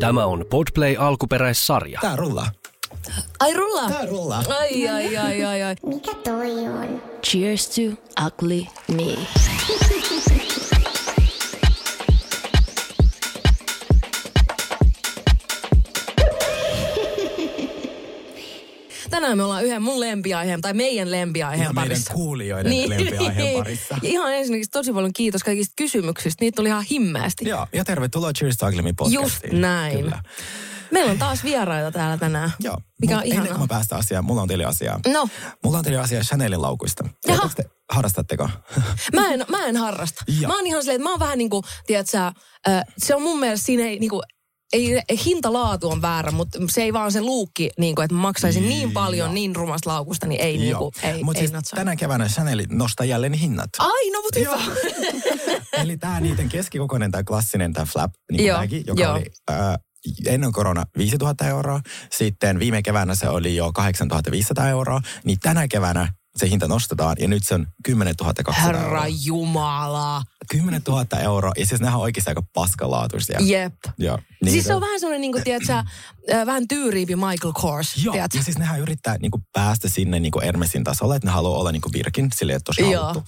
Tämä on Podplay alkuperäissarja. Tää rullaa. Ai rullaa. Tää rullaa. Ai, ai, ai, ai, ai. Mikä toi on? Cheers to ugly me. Tänään me ollaan yhden mun lempiaiheen, tai meidän lempiaiheen Ja meidän parissa. kuulijoiden lempiaiheen parissa. Ja ihan ensinnäkin tosi paljon kiitos kaikista kysymyksistä. Niitä tuli ihan himmeästi. Joo, ja tervetuloa Cheers to Ugly Me Just podcastiin. näin. Kyllä. Meillä on taas vieraita täällä tänään. Joo. Mikä Mut on ennen kuin ihanaa. mä päästään asiaan, mulla on teille asiaa. No, Mulla on teille asiaa Chanelin laukuista. Jaha. Te, harrastatteko? Mä en, mä en harrasta. Joo. Mä oon ihan silleen, että mä oon vähän niin kuin, tiedätkö, sä, äh, se on mun mielestä siinä ei niin kuin, ei, ei hinta-laatu on väärä, mutta se ei vaan se luukki, niin kuin, että maksaisin niin paljon Joo. niin rumasta laukusta, niin ei, niin kuin, ei, Mutta siis natsaa. tänä keväänä Chanel nostaa jälleen hinnat. Ai, no mut hyvä. Eli tämä niiden keskikokoinen tai klassinen tämä flap niin Joo, bagi, joka joo. oli äh, ennen korona 5000 euroa. Sitten viime keväänä se oli jo 8500 euroa. Niin tänä keväänä se hinta nostetaan ja nyt se on 10 200 Herra euroa. Jumala. 10 000 euroa ja siis nehän on oikeasti aika paskalaatuisia. Jep. Joo. Niin siis se on vähän semmoinen, niin kuin, tiedätkö, äh, vähän tyyriipi Michael Kors, Joo, tiedätkö? ja siis nehän yrittää niinku päästä sinne niinku Hermesin tasolle, että ne haluaa olla niinku Virkin, silleen, että tosi haluttu.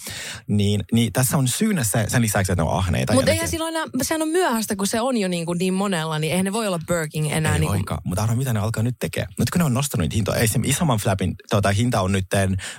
Niin, niin tässä on syynä se, sen lisäksi, että ne on ahneita. Mutta eihän silloin enää, sehän on myöhäistä, kun se on jo niin, kuin niin monella, niin eihän ne voi olla Birkin enää. Ei niin kuin, voikaan, mutta arvaa mitä ne alkaa nyt tekemään. Nyt kun ne on nostanut hintoja, esimerkiksi isomman flapin tota, hinta on nyt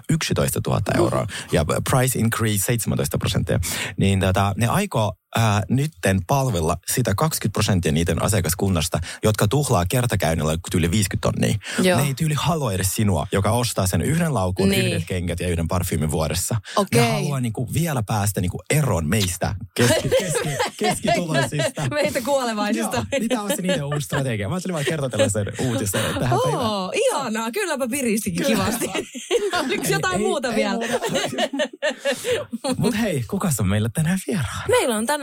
11 000 euroa ja price increase 17 prosenttia, niin tota, ne aikoo ää, nytten palvella sitä 20 prosenttia niiden asiakaskunnasta, jotka tuhlaa kertakäynnillä tyyli 50 tonnia. Joo. Ne ei tyyli halua edes sinua, joka ostaa sen yhden laukun, Niin. yhdet kengät ja yhden parfyymin vuodessa. Okei. Ne haluaa niinku vielä päästä niinku eroon meistä keski, keski, keskituloisista. Meitä kuolevaisista. Joo, mitä on se niiden uusi strategia? Mä ajattelin vaan kertoa tällaisen uutisen tähän päivään. Oo, ihanaa. Kylläpä piristikin kivasti. Oliko jotain muuta vielä? Mutta hei, kukas on meillä tänään vieraana? Meillä on tänään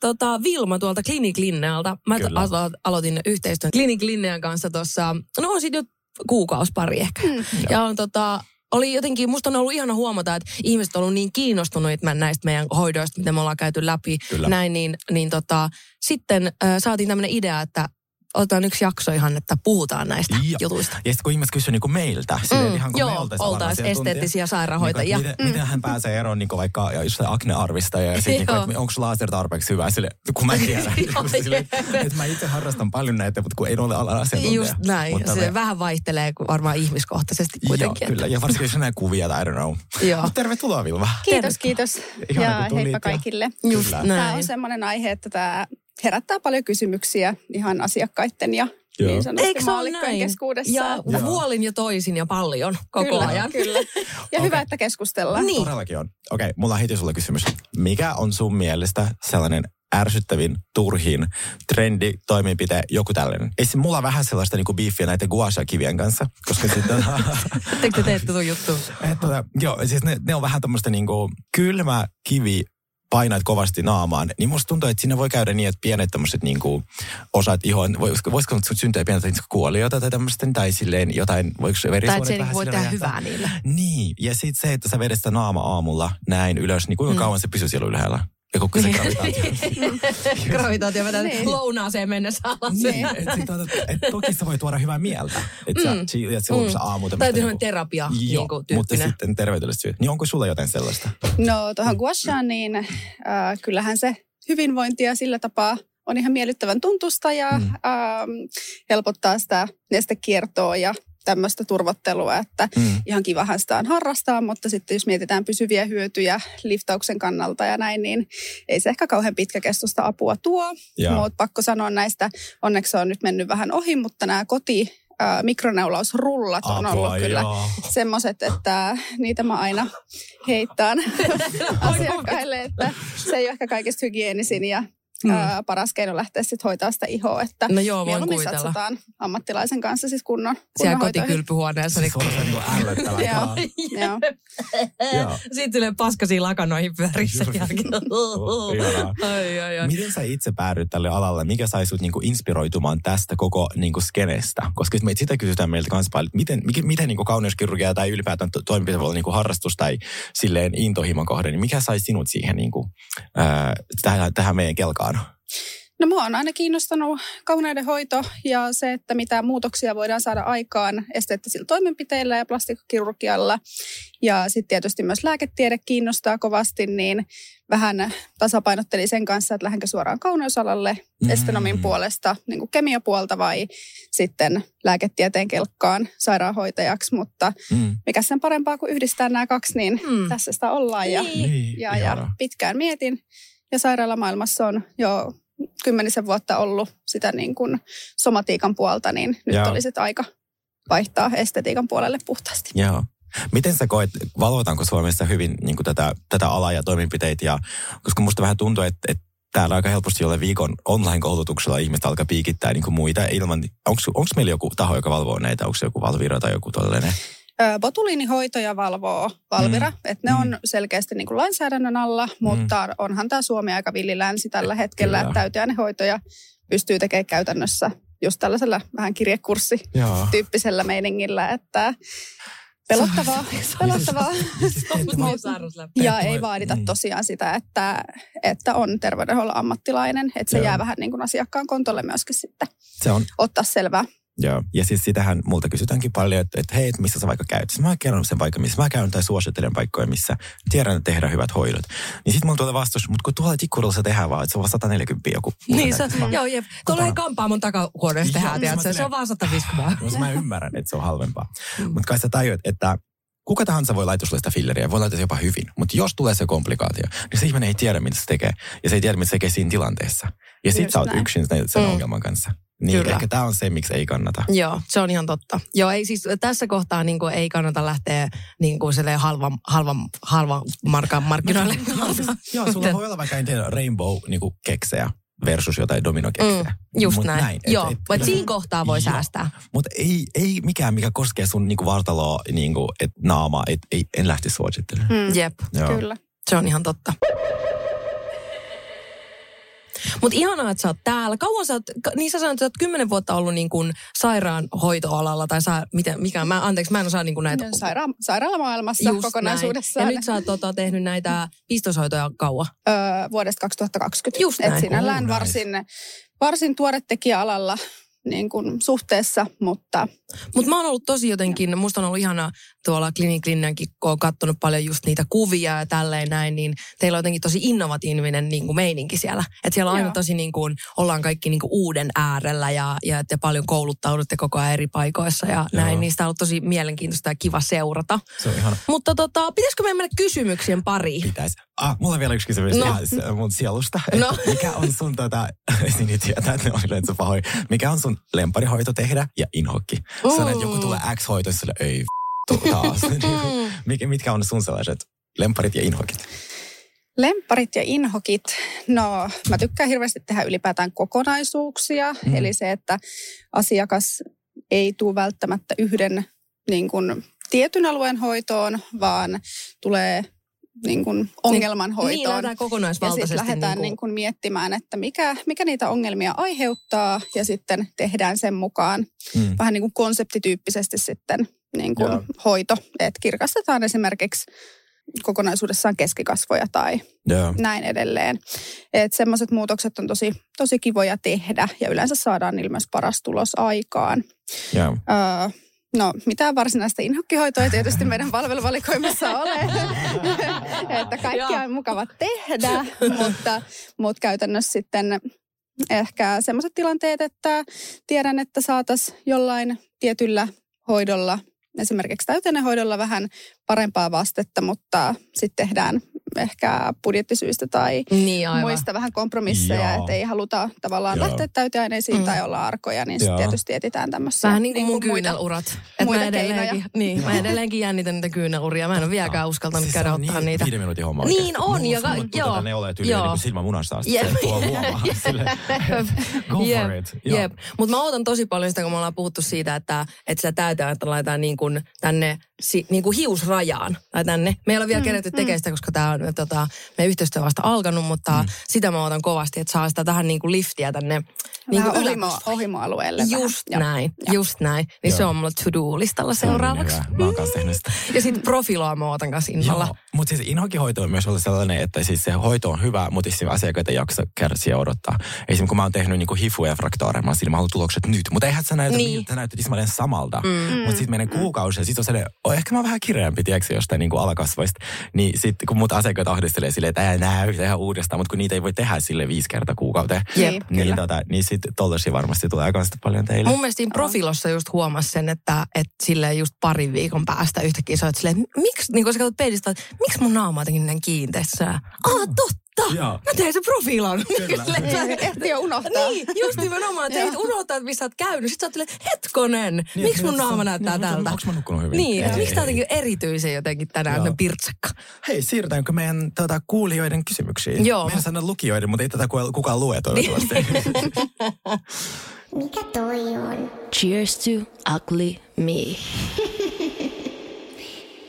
tota, Vilma tuolta Klinik Linnealta. Mä Kyllä. alo- aloitin yhteistyön Klinik Linnean kanssa tuossa, no on sitten jo kuukausi pari ehkä. Mm. Ja on tota, oli jotenkin, musta on ollut ihana huomata, että ihmiset on ollut niin kiinnostuneita näistä meidän hoidoista, mitä me ollaan käyty läpi. Kyllä. Näin, niin, niin tota, sitten äh, saatiin tämmöinen idea, että otetaan yksi jakso ihan, että puhutaan näistä Joo. jutuista. Ja sitten kun ihmiset kysyy niinku meiltä, silleen Mm, ihan kun joo, me oltaisiin asiantuntija, esteettisiä sairaanhoitajia. Niin, miten, miten hän pääsee eroon niinku vaikka just aknearvista ja sitten niinku, että onko laser tarpeeksi hyvä, sille, kun mä en tiedä. Joo, sille, että mä itse harrastan paljon näitä, mutta kun en ole alan asiantuntija. Just näin. Mutta se me- vähän vaihtelee kuin varmaan ihmiskohtaisesti kuitenkin. Joo, kyllä. Ja varsinkin jos näin kuvia tai I don't know. Joo. Mutta tervetuloa Vilma. Kiitos, kiitos. Ihana, ja tulit heippa ja- kaikille. Just Kyllä. Tämä näin. on semmoinen aihe, että tämä herättää paljon kysymyksiä ihan asiakkaiden ja Joo. niin sanotusti Eikö se ole maallikkojen keskuudessa. Ja Joo. puolin ja toisin ja paljon koko kyllä, ajan. Kyllä. Ja Okei. hyvä, että keskustellaan. Niin. Todellakin on. Okei, mulla on heti sulle kysymys. Mikä on sun mielestä sellainen ärsyttävin, turhin trendi, toimenpite, joku tällainen? Ei se mulla on vähän sellaista niinku beefiä näiden guasha-kivien kanssa, koska sitten... Ettekö te teette tuon juttu? Et, tota, joo, siis ne, ne on vähän tämmöistä niinku kylmä kivi painat kovasti naamaan, niin musta tuntuu, että siinä voi käydä niin, että pienet tämmöiset niinku osat ihoon, voisiko, voisiko syntyä pienet kuoliota tai tämmöistä, tai silleen jotain, voiko Tai verisuonet se vähän voi tehdä hyvää niillä. Niin, ja sitten se, että sä vedät sitä naama aamulla näin ylös, niin kuinka Mm. kauan se pysyy siellä ylhäällä? Ja koko se gravitaatio. Gravitaatio vetää Niin. lounaaseen mennessä alas. niin, et, sit, otat- et toki se voi tuoda hyvää mieltä. Että sä, Mm. mm. että se on se aamu. Tai tämmöistä tämmöinen terapia Joo, niinku, mutta sitten terveydelliset syyt. Niin onko sulla jotain sellaista? No tuohon guashaan, niin äh, kyllähän se hyvinvointia sillä tapaa on ihan miellyttävän tuntusta ja Mm. mm. ähm, helpottaa sitä nestekiertoa ja tämmöistä turvottelua, että Mm. ihan kivahan sitä on harrastaa, mutta sitten jos mietitään pysyviä hyötyjä liftauksen kannalta ja näin, niin ei se ehkä kauhean pitkäkestoista apua tuo. Mutta pakko sanoa näistä, onneksi se on nyt mennyt vähän ohi, mutta nämä koti mikroneulausrullat on apua, ollut kyllä semmoiset, että niitä mä aina heittään asiakkaille, että se ei ole ehkä kaikista hygieenisin ja ää, paras keino lähteä sitten hoitaa sitä ihoa, että No joo, voin mieluummin kuvitella. satsataan ammattilaisen kanssa siis kunnon, Siellä kunnon hoitoihin. kotikylpyhuoneessa. Niin... Se niinku ällöttävää. Joo. Joo. Sitten tulee paskasiin lakanoihin pyörissä. Jälkeen. Ihanaa. ai, ai, ai. Miten sä itse päädyit tälle alalle? Mikä sai sut niinku inspiroitumaan tästä koko niinku skenestä? Koska me sitä kysytään meiltä kanssa paljon, että miten, miten, miten niinku kauneuskirurgia tai ylipäätään to- toimenpide voi olla niinku harrastus tai silleen intohimon kohde, niin mikä sai sinut siihen niinku, ää, tähän, tähän meidän kelkaan? No mua on aina kiinnostanut kauneuden hoito ja se, että mitä muutoksia voidaan saada aikaan esteettisillä toimenpiteillä ja plastikkakirurgialla. Ja sitten tietysti myös lääketiede kiinnostaa kovasti, niin vähän tasapainottelin sen kanssa, että lähdenkö suoraan kauneusalalle mm. estenomin puolesta niin kuin kemiapuolta vai sitten lääketieteen kelkkaan sairaanhoitajaksi. Mutta mm. mikä sen parempaa kuin yhdistää nämä kaksi, niin mm. tässä sitä ollaan. Ja, niin. ja, ja pitkään mietin. Ja sairaalamaailmassa on jo kymmenisen vuotta ollut sitä niin kuin somatiikan puolta, niin nyt Joo. olisi aika vaihtaa estetiikan puolelle puhtaasti. Joo. Miten sä koet, valvotaanko Suomessa hyvin niin kuin tätä, tätä alaa ja toimenpiteitä? Ja, koska musta vähän tuntuu, että, että täällä aika helposti jolle viikon online-koulutuksella ihmiset alkaa piikittää niin kuin muita ilman, onko meillä joku taho, joka valvoo näitä, onko joku Valvira tai joku tollainen? Botuliinihoitoja valvoo Valvira, mm. että ne mm. on selkeästi niin kuin lainsäädännön alla, mutta mm. onhan tämä Suomi aika villilänsi tällä hetkellä, Kyllä. että täyteainehoitoja pystyy tekemään käytännössä just tällaisella vähän kirjekurssi-tyyppisellä meiningillä, että Pelottavaa, pelottavaa. ja ei vaadita niin. tosiaan sitä, että, että on terveydenhuollon ammattilainen. Että se Joo. jää vähän niin kuin asiakkaan kontolle myöskin sitten se on. ottaa selvää. Joo, ja siis sitähän multa kysytäänkin paljon, että, että hei, että missä sä vaikka käyt. Siis mä kerron sen vaikka, missä mä käyn tai suosittelen paikkoja, missä tiedän, että tehdään hyvät hoidot. Niin sitten mulla tulee vastaus, mutta kun tuolla tikkurilla se tehdään vaan, että se on vaan 140 joku. Niin, se, mm. joo, jep. Tuolla ei kampaamon takahuoneessa tehdään, tiedätkö? Se on vaan 150. No, mä ymmärrän, että se on halvempaa. Mm. Mutta kai sä tajuat, että kuka tahansa voi laittaa sulle sitä filleriä, voi laittaa jopa hyvin. Mutta jos tulee se komplikaatio, niin se ihminen ei tiedä, mitä se tekee. Ja se ei tiedä, mitä se tekee siinä tilanteessa. Ja sit sä oot yksin sen mm. ongelman kanssa. Niin, Kyllä. ehkä tämä on se, miksi ei kannata. Joo, se on ihan totta. Joo, ei siis tässä kohtaa niin kuin, ei kannata lähteä niin kuin halvan, halvan, halvan markan markkinoille. Joo, sulla voi olla vaikka en tiedä, rainbow niin kuin keksejä versus jotain dominokeksejä. Mm, just Mut näin. näin. Joo, et, siinä kohtaa voi joo. säästää. Mutta ei, ei mikään, mikä koskee sun niinku vartaloa, niinku, et naamaa, et, ei, en lähti suosittelemaan. Mm. Jep, joo. kyllä. Se on ihan totta. Mutta ihanaa, että sä oot täällä. Kauan sä oot, niin sä sanoit, että sä oot kymmenen vuotta ollut niin kuin sairaanhoitoalalla, tai saa, miten, mikä, mä, anteeksi, mä en osaa niin kuin näitä. Saira- sairaalamaailmassa Just kokonaisuudessaan. Näin. Ja nyt sä oot tota, tehnyt näitä pistoshoitoja kauan. Öö, vuodesta 2020. Just näin. Et sinällään varsin, varsin tuore tekijäalalla niin kuin suhteessa, mutta... Mutta mä oon ollut tosi jotenkin, musta on ollut ihana tuolla kliniklinnankin, kun oon katsonut paljon just niitä kuvia ja tälleen näin, niin teillä on jotenkin tosi innovatiivinen niin kuin meininki siellä. Että siellä on aina tosi niin kuin, ollaan kaikki niin kuin uuden äärellä ja, ja te paljon kouluttaudutte koko ajan eri paikoissa ja Joo. näin. Niistä on ollut tosi mielenkiintoista ja kiva seurata. Se on ihana. Mutta tota, pitäisikö meidän mennä kysymyksien pariin? Pitäisi. Ah, mulla on vielä yksi kysymys no. ihan mun sielusta. No. mikä on sun tota, sinä tietää, että ne on yleensä pahoin. Mikä on sun lemparihoito tehdä ja inhokki? Uh. Sanoit, että joku tulee X-hoito, ja ei taas. Niin, mitkä on sun sellaiset lemparit ja inhokit? Lemparit ja inhokit, no mä tykkään hirveästi tehdä ylipäätään kokonaisuuksia. Mm. Eli se, että asiakas ei tule välttämättä yhden niin kuin, tietyn alueen hoitoon, vaan tulee niin kuin ongelman hoitoon. Niin, lähdetään kokonaisvaltaisesti. Ja sitten lähdetään niin kuin... Niin kuin miettimään, että mikä, mikä niitä ongelmia aiheuttaa ja sitten tehdään sen mukaan mm. vähän niin kuin konseptityyppisesti sitten niin kuin hoito. Että kirkastetaan esimerkiksi kokonaisuudessaan keskikasvoja tai yeah. näin edelleen. Että semmoiset muutokset on tosi, tosi kivoja tehdä ja yleensä saadaan niillä myös paras tulos aikaan. Yeah. Öö, No, mitään varsinaista inhokkihoitoa ei tietysti meidän palveluvalikoimassa ole, että kaikkia on mukava tehdä, mutta, mutta käytännössä sitten ehkä sellaiset tilanteet, että tiedän, että saataisiin jollain tietyllä hoidolla, esimerkiksi täytennehoidolla vähän parempaa vastetta, mutta sitten tehdään ehkä budjettisyistä tai niin, muista vähän kompromisseja, että ei haluta tavallaan Joo. lähteä täyteaineisiin mm. tai olla arkoja, niin sitten tietysti etsitään tämmöisiä. Vähän niin kuin niin mun kyynelurat. Muita mä edelleenkin, niin, mä edelleenkin jännitän niitä kyyneluria. Mä en ole vieläkään uskaltanut siis käydä ottaa niin niitä. Viiden minuutin homma Niin on. Joka, joo. Ne olet yli niin silmä munasta asti. Yep. Go for it. Jep. Mutta mä odotan tosi paljon sitä, kun me ollaan puhuttu siitä, että, että sitä täytetään, että laitetaan niin kuin tänne niin kuin hiusrajaan tai tänne. Me ei ole vielä mm, kerätty mm. tekemään sitä, koska tämä on tota, meidän yhteistyö vasta alkanut, mutta mm. sitä mä otan kovasti, että saa sitä tähän niin kuin liftiä tänne niin kuin ohimo, ohimoalueelle. Just vähän. Näin, Joo. just näin. Niin se Joo. on mulla to-do-listalla Se on niin seuraavaksi. hyvä. Mä oon kanssa tehnyt sitä. Ja sitten profiloa mä ootan kanssa innolla. Mutta siis inhokihoito on myös ollut sellainen, että siis se hoito on hyvä, mutta siis asiakkaat ei jaksa kärsiä ja odottaa. Esimerkiksi kun mä oon tehnyt niinku hifu ja fraktaareja, mä oon mä haluan tulokset nyt. Mutta eihän sä näytä, Niin. sä näytät samalta. Mm. Mutta sitten menee kuukausi ja sitten on sellainen, oh, ehkä mä oon vähän kireämpi, tiedätkö, jostain niinku alakasvoista. Niin sitten kun mut asiakkaat ahdistelee silleen, että ei näy ihan uudestaan, mutta kun niitä ei voi tehdä sille viisi kertaa kuukauteen. Jep. Niin, Niin, kyllä. tota, niin sitten tollasia varmasti tulee aika paljon teille. Mun mielestä siinä profilossa just huomasi sen, että, että silleen just parin viikon päästä yhtäkkiä sä oot silleen, että miksi, niin kun sä katsot peilistä, että miksi mun naama on jotenkin näin kiinteessä? Ah, totta! Joo. Mä tein sen profiilon. Kyllä. Ehti jo unohtaa. Niin, just nimenomaan, että sä et unohtaa, että missä sä oot käynyt. Sitten sä oot hetkonen, Niin, miksi mun että naama näyttää niin, tältä? Onko mä nukkunut hyvin? Niin, että Ei, miksi tää jotenkin erityisen jotenkin tänään, on pirtsakka. Hei, siirrytäänkö meidän tota, kuulijoiden kysymyksiin? Joo. Meidän sanon lukijoiden, mutta ei tätä ku- kukaan lue toivottavasti. Mikä toi on? Cheers to ugly me.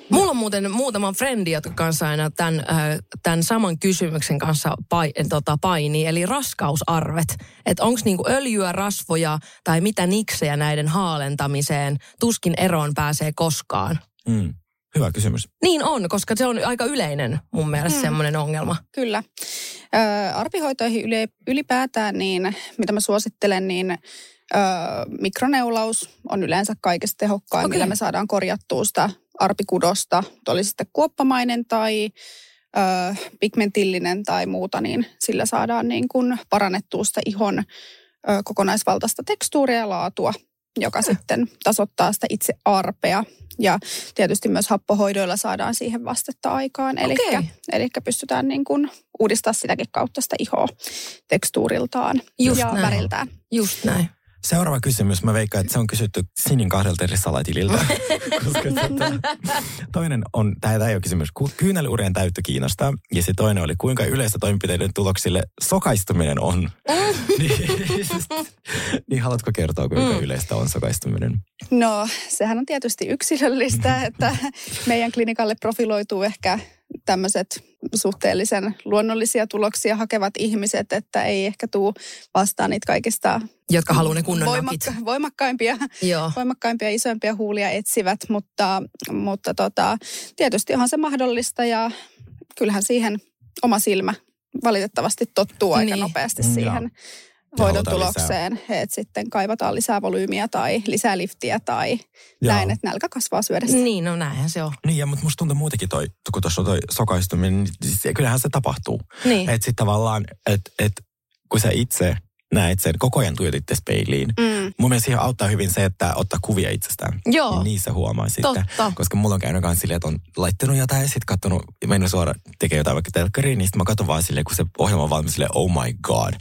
Mulla on muuten muutama frendi, jotka kanssa aina tämän, äh, tämän saman kysymyksen kanssa pai, tota, painii, eli raskausarvet. Että onko niinku öljyä, rasvoja tai mitä niksejä näiden haalentamiseen, tuskin eroon pääsee koskaan. mm. Hyvä kysymys. Niin on, koska se on aika yleinen mun mielestä mm. semmoinen ongelma. Kyllä. Ö, arpihoitoihin yli, ylipäätään, niin mitä mä suosittelen, niin ö, mikroneulaus on yleensä kaikista tehokkain, Okei. millä me saadaan korjattua sitä arpikudosta. Oli sitten kuoppamainen tai ö, pigmentillinen tai muuta, niin sillä saadaan niin kuin parannettua sitä ihon ö, kokonaisvaltaista tekstuuria ja laatua, joka sitten tasoittaa sitä itse arpea. Ja tietysti myös happohoidoilla saadaan siihen vastetta aikaan. Eli Okei. Eli pystytään niin kuin uudistaa sitäkin kautta sitä ihoa tekstuuriltaan Just ja näin. väriltään. Just näin. Seuraava kysymys. Mä veikkaan, että se on kysytty Sinin kahdelta eri. Koska tota, toinen on, tämä ei ole kysymys, kyynelurien täyttö kiinnostaa. Ja se toinen oli, kuinka yleistä toimenpiteiden tuloksille sokaistuminen on. niin, niin haluatko kertoa, kuinka Mm. yleistä on sokaistuminen? No, sehän on tietysti yksilöllistä, että meidän klinikalle profiloituu ehkä tämmöiset suhteellisen luonnollisia tuloksia hakevat ihmiset, että ei ehkä tuu vastaan niitä kaikista Jotka haluaa ne kunnon voimakka- voimakkaimpia Joo. voimakkaimpia, isoimpia huulia etsivät, mutta, mutta tota, tietysti onhan se mahdollista ja kyllähän siihen oma silmä valitettavasti tottuu aika Niin. nopeasti siihen Ja hoidon tulokseen, että sitten kaivataan lisää volyymiä tai lisää liftiä tai Joo. näin, että nälkä kasvaa syödessä. Niin, no näinhän se on. Niin, ja mutta musta tuntuu muutenkin toi, kun tuossa on toi sokaistuminen, niin siis kyllähän se tapahtuu. Niin. Että sitten tavallaan, että et, kun sä itse näet sen, koko ajan tuijot itse peiliin. Mm. Mun mielestä siihen auttaa hyvin se, että ottaa kuvia itsestään. Joo. Niin niissä huomaa sitten. Totta. Koska mulla on käynyt myös silleen, että on laittanut jotain ja sitten katsonut, mennyt suoraan tekee jotain vaikka telkkariin, niin sitten mä katson vaan silleen, kun se ohjelma on valmis silleen, oh my god.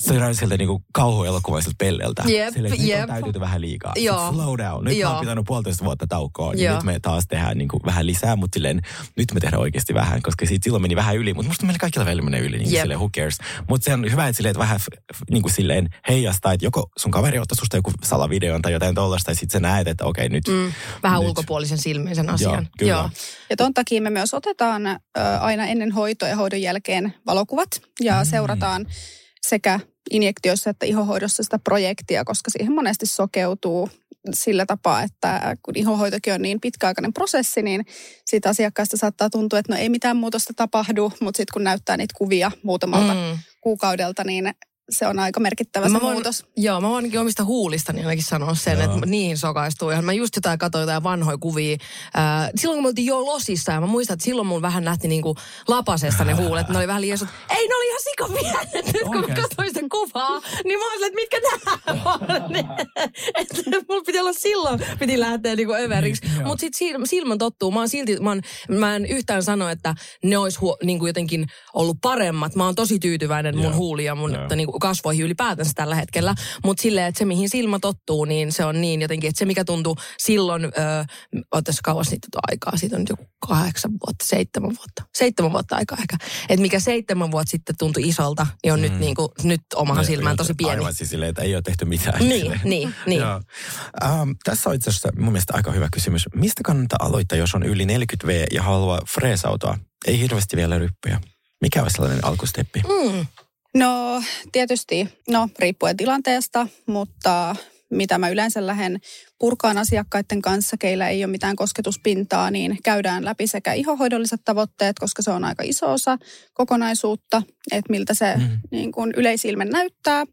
Se on sieltä niinku kauhuelokuvaiselta pelleltä. Jep, silleen, että jep. Nyt on vähän liikaa. Joo. Slow down. Nyt Joo. mä oon pitänyt puolitoista vuotta taukoa. Joo. Ja nyt me taas tehdään niinku vähän lisää, mutta silleen, nyt me tehdään oikeasti vähän, koska siitä silloin meni vähän yli. Mutta musta meillä kaikilla välillä menee yli, niin Jep. silleen, who cares. Mutta se on hyvä, että silleen, että vähän niin kuin silleen heijastaa, että joko sun kaveri ottaa susta joku salavideon tai jotain tollasta, tai sitten sä näet, että okei, nyt Mm, vähän Nyt. ulkopuolisen silmin sen asian. kyllä. Ja ton takia me myös otetaan ö, aina ennen hoitoa ja hoidon jälkeen valokuvat ja Mm. seurataan sekä injektioissa että ihohoidossa sitä projektia, koska siihen monesti sokeutuu sillä tapaa, että kun ihohoitokin on niin pitkäaikainen prosessi, niin siitä asiakkaasta saattaa tuntua, että no ei mitään muutosta tapahdu, mutta sitten kun näyttää niitä kuvia muutamalta Mm. kuukaudelta, niin se on aika merkittävä se Mä voin, muutos. joo, mä voin ainakin omista huulistani ainakin sanoa sen, Joo. että niihin sokaistuu. Ja mä just jotain katsoin jotain vanhoja kuvia. Äh, silloin kun me oltiin jo losissa ja mä muistan, että silloin mun vähän nähti niinku lapasesta ne huulet. Ne oli vähän liian. Ei, ne oli ihan sikapienet. Nyt kun mä katsoin sitä kuvaa, niin mä olin että mitkä nämä on. että mulla piti olla silloin, piti lähteä niinku överiksi. Niin. Mutta sit silmä, silmän tottuu. Mä oon silti, mä, oon, mä en yhtään sano, että ne olisi huo, niinku jotenkin ollut paremmat. Mä oon tosi tyytyväinen mun Joo. huuliin ja mun niinku kasvoihin ylipäätänsä tällä hetkellä. Mutta silleen, että se mihin silmä tottuu, niin se on niin jotenkin, että se mikä tuntuu silloin, öö, ootas kauas niitä aikaa, siitä on nyt joku kahdeksan vuotta, seitsemän vuotta, seitsemän vuotta aikaa ehkä. Että mikä seitsemän vuotta sitten tuntui isolta, niin on mm. nyt, niinku, nyt omahan silmään tosi pieni. Aivan siis silleen, että ei ole tehty mitään. Niin, niin, niin. Ähm, tässä on itse asiassa mun mielestä aika hyvä kysymys. Mistä kannattaa aloittaa, jos on yli 40V ja haluaa freesautoa? Ei hirveästi vielä ryppyjä. Mikä olisi sellainen alkusteppi? Mm. No tietysti, no riippuen tilanteesta, mutta mitä mä yleensä lähden purkaan asiakkaiden kanssa, keillä ei ole mitään kosketuspintaa, niin käydään läpi sekä ihohoidolliset tavoitteet, koska se on aika iso osa kokonaisuutta, että miltä se mm. niin kuin yleisilme näyttää.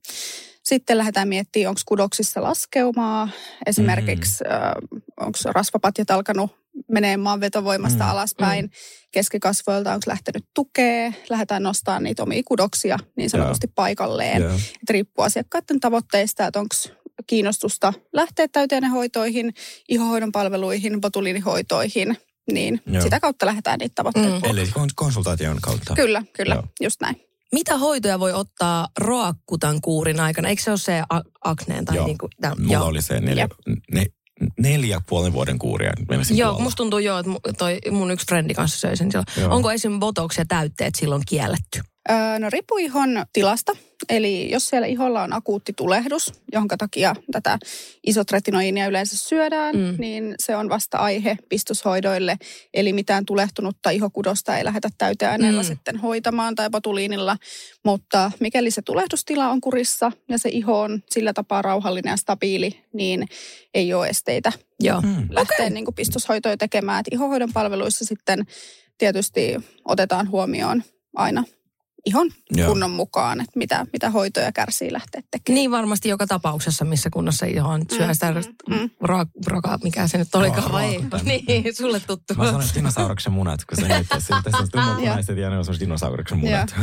Sitten lähdetään miettimään, onko kudoksissa laskeumaa, esimerkiksi mm. äh, onko rasvapatjat alkanut menee maanvetovoimasta mm. alaspäin mm. keskikasvoilta, onko lähtenyt tukea, lähdetään nostamaan niitä omia kudoksia niin sanotusti yeah. paikalleen. Yeah. Et riippuu asiakkaiden tavoitteista, että onko kiinnostusta lähteä täyteen hoitoihin, ihohoidon palveluihin, botuliinihoitoihin, niin Joo. sitä kautta lähdetään niitä tavoitteita. Mm. Eli konsultaation kautta. Kyllä, kyllä, Joo. just näin. Mitä hoitoja voi ottaa roakkutan kuurin aikana? Eikö se ole se akneen? Tai Joo. Niin kuin, tämän, Mulla joo. oli se neljä, ne, neljä puolen vuoden kuuria. Joo, kuolla. musta tuntuu joo, että toi mun yksi frendi kanssa söi sen silloin. Onko esim. botox ja täytteet silloin kielletty? No riippuu ihon tilasta. Eli jos siellä iholla on akuutti tulehdus, jonka takia tätä isotretinoinia yleensä syödään, mm. niin se on vasta aihe pistoshoidoille. Eli mitään tulehtunutta ihokudosta ei lähdetä täyteaineella mm. sitten hoitamaan tai botuliinilla. Mutta mikäli se tulehdustila on kurissa ja se iho on sillä tapaa rauhallinen ja stabiili, niin ei ole esteitä Joo. Mm. lähteä okay. niin kuin pistoshoitoja tekemään. Et ihohoidon palveluissa sitten tietysti otetaan huomioon aina ihon Joo. kunnon mukaan, että mitä, mitä hoitoja kärsii lähteä tekemään. Niin varmasti joka tapauksessa, missä kunnossa ihon syö mm, sitä mm, mm. Ra- mikä se nyt olikaan vai ei? Niin, sulle tuttu. Mä sanoin dinosauruksen munat, kun se näyttää siltä, että tummatpunaiset ja ne on dinosauruksen munat.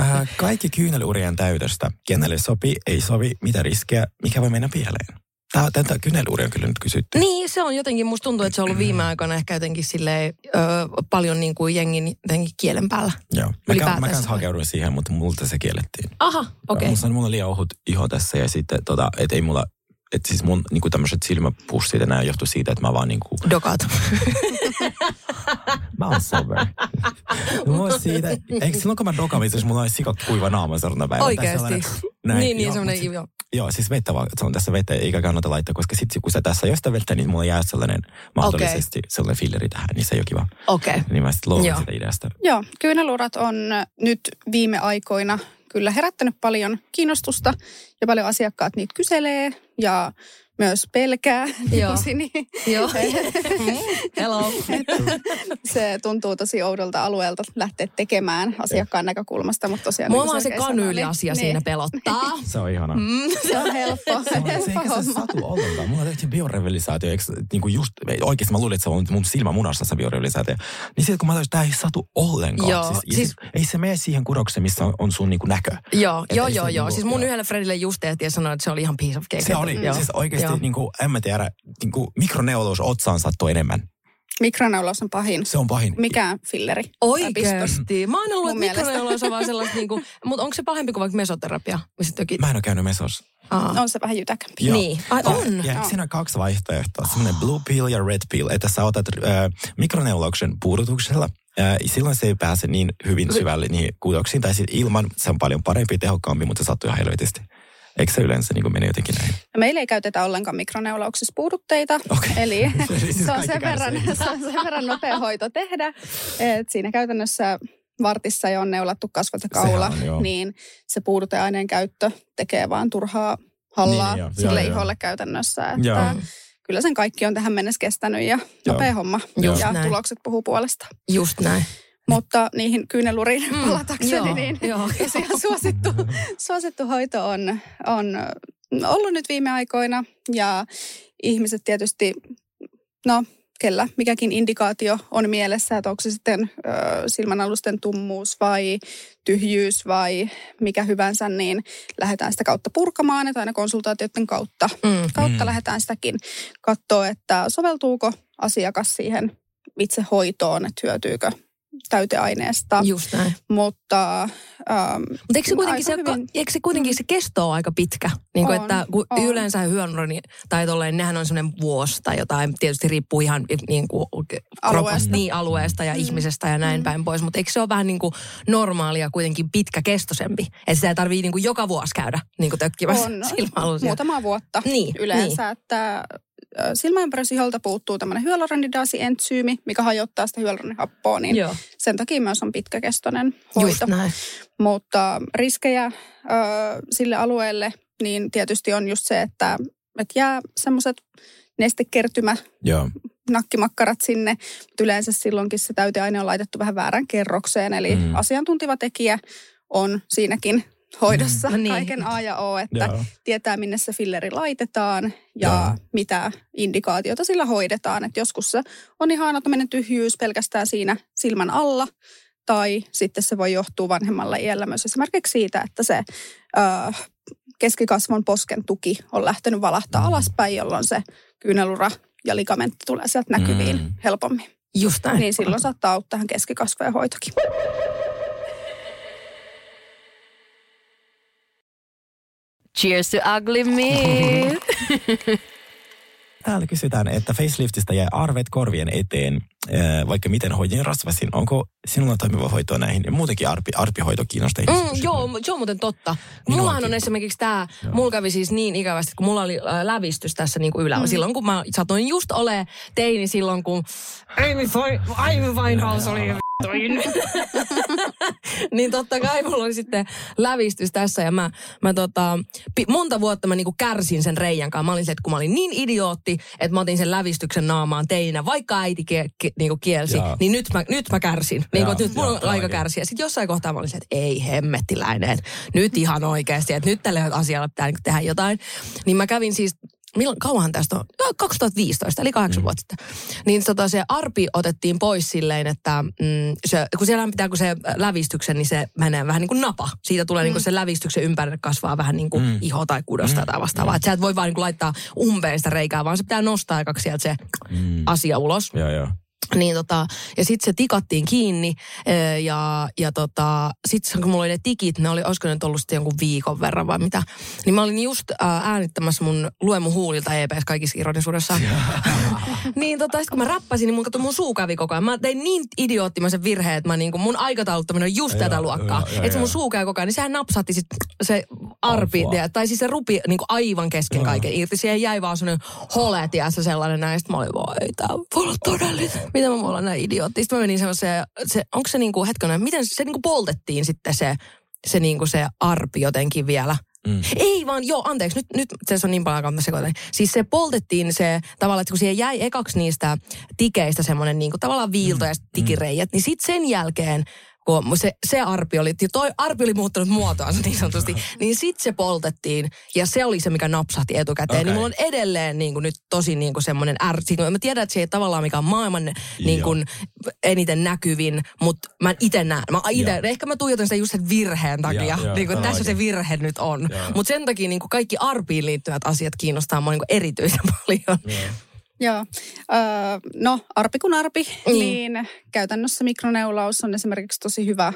Äh, kaikki kyynelurien täytöstä, kenelle sopii, ei sovi, mitä riskejä, mikä voi mennä pieleen. Tätä kyneluuri on kyllä nyt kysytty. Niin, se on jotenkin, musta tuntuu, että se on ollut viime aikoina ehkä jotenkin silleen, ö, paljon niin kuin jengin jotenkin kielen päällä. Joo, mä, mä kanssa hakeuduin siihen, mutta multa se kiellettiin. Aha, okei. Okay. Mulla on liian ohut iho tässä ja sitten tota, et ei mulla, että siis mun niin tämmöiset silmäpussit enää johtuu siitä, että mä vaan niin kuin... Dokat. mä oon sober. mulla siitä, eikö silloin kun mä dokasin, jos mulla olisi sikat kuiva naama sellainen päivä. Oikeesti? Näin, niin, niin, semmoinen, joo. Joo, siis vettä vaan, se on tässä vettä eikä kannata laittaa, koska sitten kun sä tässä josta vettä, niin mulla jää sellainen mahdollisesti okay. sellainen filleri tähän, niin se ei ole kiva. Okei. Okay. Niin mä sitten luovun sitä ideasta. Joo, kyynelurat on nyt viime aikoina kyllä herättänyt paljon kiinnostusta ja paljon asiakkaat niitä kyselee. Ja myös pelkää. Joo. niin, Joo. Hello. se tuntuu tosi oudolta alueelta lähteä tekemään asiakkaan näkökulmasta, mutta tosiaan... Mua niin se kanyyli-asia niin. siinä pelottaa. se on ihana. Mm. Se on helppo. se, on, se eikä se satu ollenkaan. Mulla tehtiin biorevelisaatio, eikö, niin kuin just, oikeasti mä luulin, että se on mun silmä munassa se biorevelisaatio. Niin sitten kun mä että tämä ei satu ollenkaan. Joo, siis, siis, ei se mene siihen kudokseen, missä on, on sun niin kuin näkö. Joo, joo, joo, joo. Niinku- siis mun yhdelle Fredille just tehtiin ja sanoi, että se oli ihan piece of cake. Se oli, siis oikeasti oikeasti, niin kuin, en mä tiedä, niin kuin mikroneulaus otsaan sattuu enemmän. Mikroneulaus on pahin. Se on pahin. Mikä filleri? Oikeasti. Mä oon ollut, että mikroneulaus on vaan sellaista, niin kuin, mutta onko se pahempi kuin vaikka mesoterapia? Toki... Mä en ole käynyt mesos. Aa. On se vähän jytäkämpi. Joo. Niin. Ai, on. Ja, ja siinä on kaksi vaihtoehtoa. Semmoinen blue pill ja red pill. Että sä otat äh, mikroneulauksen puudutuksella äh, silloin se ei pääse niin hyvin syvälle niihin kudoksiin. Tai sitten ilman se on paljon parempi, tehokkaampi, mutta se sattuu ihan helvetisti. Eikö se yleensä niin mene jotenkin näin? No meillä ei käytetä ollenkaan mikroneulauksissa puudutteita. Okay. Eli siis se, on sen verran, se on sen verran nopea hoito tehdä. Et siinä käytännössä vartissa jo on neulattu kasvat ja kaula, on, niin se puuduteaineen käyttö tekee vaan turhaa hallaa niin, niin sille joo, iholle joo. käytännössä. Että joo. Kyllä sen kaikki on tähän mennessä kestänyt ja nopea homma. Just ja näin. tulokset puhuu puolesta. Just näin. Mutta niihin kyyneluriin mm, palatakseni, joo, niin joo. tosiaan suosittu, suosittu hoito on, on ollut nyt viime aikoina. Ja ihmiset tietysti, no kellä mikäkin indikaatio on mielessä, että onko se sitten ö, silmänalusten tummuus vai tyhjyys vai mikä hyvänsä, niin lähdetään sitä kautta purkamaan, että aina konsultaatioiden kautta, mm. kautta mm. lähdetään sitäkin katsoa, että soveltuuko asiakas siihen itse hoitoon, että hyötyykö täyteaineesta. Just näin. Mutta ähm, Mutta eikö se kuitenkin, se, hyvin... eikö se, kuitenkin se kesto aika pitkä? Niin kuin, on, että kun on. yleensä hyönuroni tai tolleen, nehän on semmoinen vuosi tai jotain. Tietysti riippuu ihan niin kuin, alueesta. Niin, alueesta ja mm. ihmisestä ja näin mm. päin pois. Mutta eikö se ole vähän niin kuin normaalia kuitenkin pitkäkestoisempi? Että sitä ei tarvitse niin kuin joka vuosi käydä niin kuin tökkimässä on, muutama vuotta niin, yleensä. Niin. Että silmäympärösiholta puuttuu tämmöinen hyaluronidaasi-entsyymi, mikä hajottaa sitä hyaluronihappoa, niin Joo. sen takia myös on pitkäkestoinen hoito. Mutta riskejä ö, sille alueelle, niin tietysti on just se, että, että jää semmoiset nestekertymä Joo nakkimakkarat sinne, mutta yleensä silloinkin se täyteaine on laitettu vähän väärän kerrokseen, eli mm. asiantuntiva tekijä on siinäkin hoidossa mm. niin. kaiken A ja O, että Joo. tietää minne se filleri laitetaan ja Joo. mitä indikaatiota sillä hoidetaan. Että joskus se on ihan tämmöinen tyhjyys pelkästään siinä silmän alla, tai sitten se voi johtua vanhemmalla iällä myös esimerkiksi siitä, että se äh, keskikasvon posken tuki on lähtenyt valahtaa mm. alaspäin, jolloin se kyynelura ja ligamentti tulee sieltä näkyviin mm. helpommin. Just näin. Niin silloin saattaa auttaa tähän keskikasvojen hoitokin. Cheers to ugly me. Täällä kysytään, että faceliftistä jää arvet korvien eteen, vaikka miten hoidin rasvasin. Onko sinulla toimiva hoito näihin? Muutenkin arpi, arpihoito kiinnostaa mm, Joo, se on muuten totta. Niin Mullahan on esimerkiksi tämä, mulla kävi siis niin ikävästi, kun mulla oli äh, lävistys tässä niin kuin ylällä. Mm. Silloin kun mä satoin just ole teini silloin, kun Amy, Amy Winehouse oli niin totta kai mulla oli sitten lävistys tässä ja mä, mä tota, monta vuotta mä niinku kärsin sen reijän kanssa. Mä olin se, että kun mä olin niin idiootti, että mä otin sen lävistyksen naamaan teinä, vaikka äiti kie, kie, niinku kielsi, Jaa. niin nyt mä, nyt mä kärsin. Niin nyt mulla on aika kärsiä. Sitten jossain kohtaa mä olin se, että ei hemmettiläinen, että nyt ihan oikeasti, että nyt tälle asialle pitää niinku tehdä jotain. Niin mä kävin siis milloin, kauanhan tästä on? 2015, eli kahdeksan mm. vuotta sitten. Niin tota, se arpi otettiin pois silleen, että mm, se, kun siellä pitää, kun se lävistyksen, niin se menee vähän niin kuin napa. Siitä tulee mm. niin kuin se lävistyksen ympärille kasvaa vähän niin kuin mm. iho tai kudosta mm. tai vastaavaa. Mm. Että sä et voi vaan niin kuin laittaa umpeen sitä reikää, vaan se pitää nostaa aikaksi sieltä se mm. asia ulos. Joo, joo. Niin tota, ja sitten se tikattiin kiinni ja, ja tota, sitten kun mulla oli ne tikit, ne oli, olisiko ne ollut sitten jonkun viikon verran vai mitä. Niin mä olin just ää, äänittämässä mun Lue mun huulilta EPS kaikissa ironisuudessa. niin tota, sit kun mä rappasin, niin mun, kato, mun suu kävi koko ajan. Mä tein niin idioottimaisen virheen, että mä niinku, mun aikatauluttaminen on just tätä luokkaa. Että se mun suu käy koko ajan, niin sehän napsatti sit se arpi, ja, tai siis se rupi niinku aivan kesken kaiken irti. Siihen jäi vaan sellainen hole, sellainen näistä. Mä olin ei tää voi olla todellinen Miten mä olla näin idiootti? Sitten mä menin semmoiseen, se, onko se niinku, hetkinen, miten se niinku poltettiin sitten se, se, niinku se arpi jotenkin vielä? Mm. Ei vaan, joo, anteeksi, nyt, nyt se on niin paljon aikaa, sekoitan. Siis se poltettiin se tavallaan, että kun siihen jäi ekaksi niistä tikeistä semmoinen niin kuin, tavallaan viilto mm. ja tikireijät, niin sitten sen jälkeen kun se, se arpi oli, toi arpi oli muuttanut muotoansa niin sanotusti, niin sit se poltettiin ja se oli se, mikä napsahti etukäteen. Okay. Niin mulla on edelleen niin kuin, nyt tosi niin kuin semmoinen ärsi. Mä tiedän, että se ei tavallaan mikä on maailman niin kuin, eniten näkyvin, mutta mä itse näen. Mä ite, ehkä mä tuijotan sitä just sen virheen takia. Ja, ja, niin kuin, tässä oikein. se virhe nyt on. Mutta sen takia niin kuin kaikki arpiin liittyvät asiat kiinnostaa mua niin kuin erityisen paljon. Yeah. Joo. Öö, no, arpi kun arpi, mm. niin käytännössä mikroneulaus on esimerkiksi tosi hyvä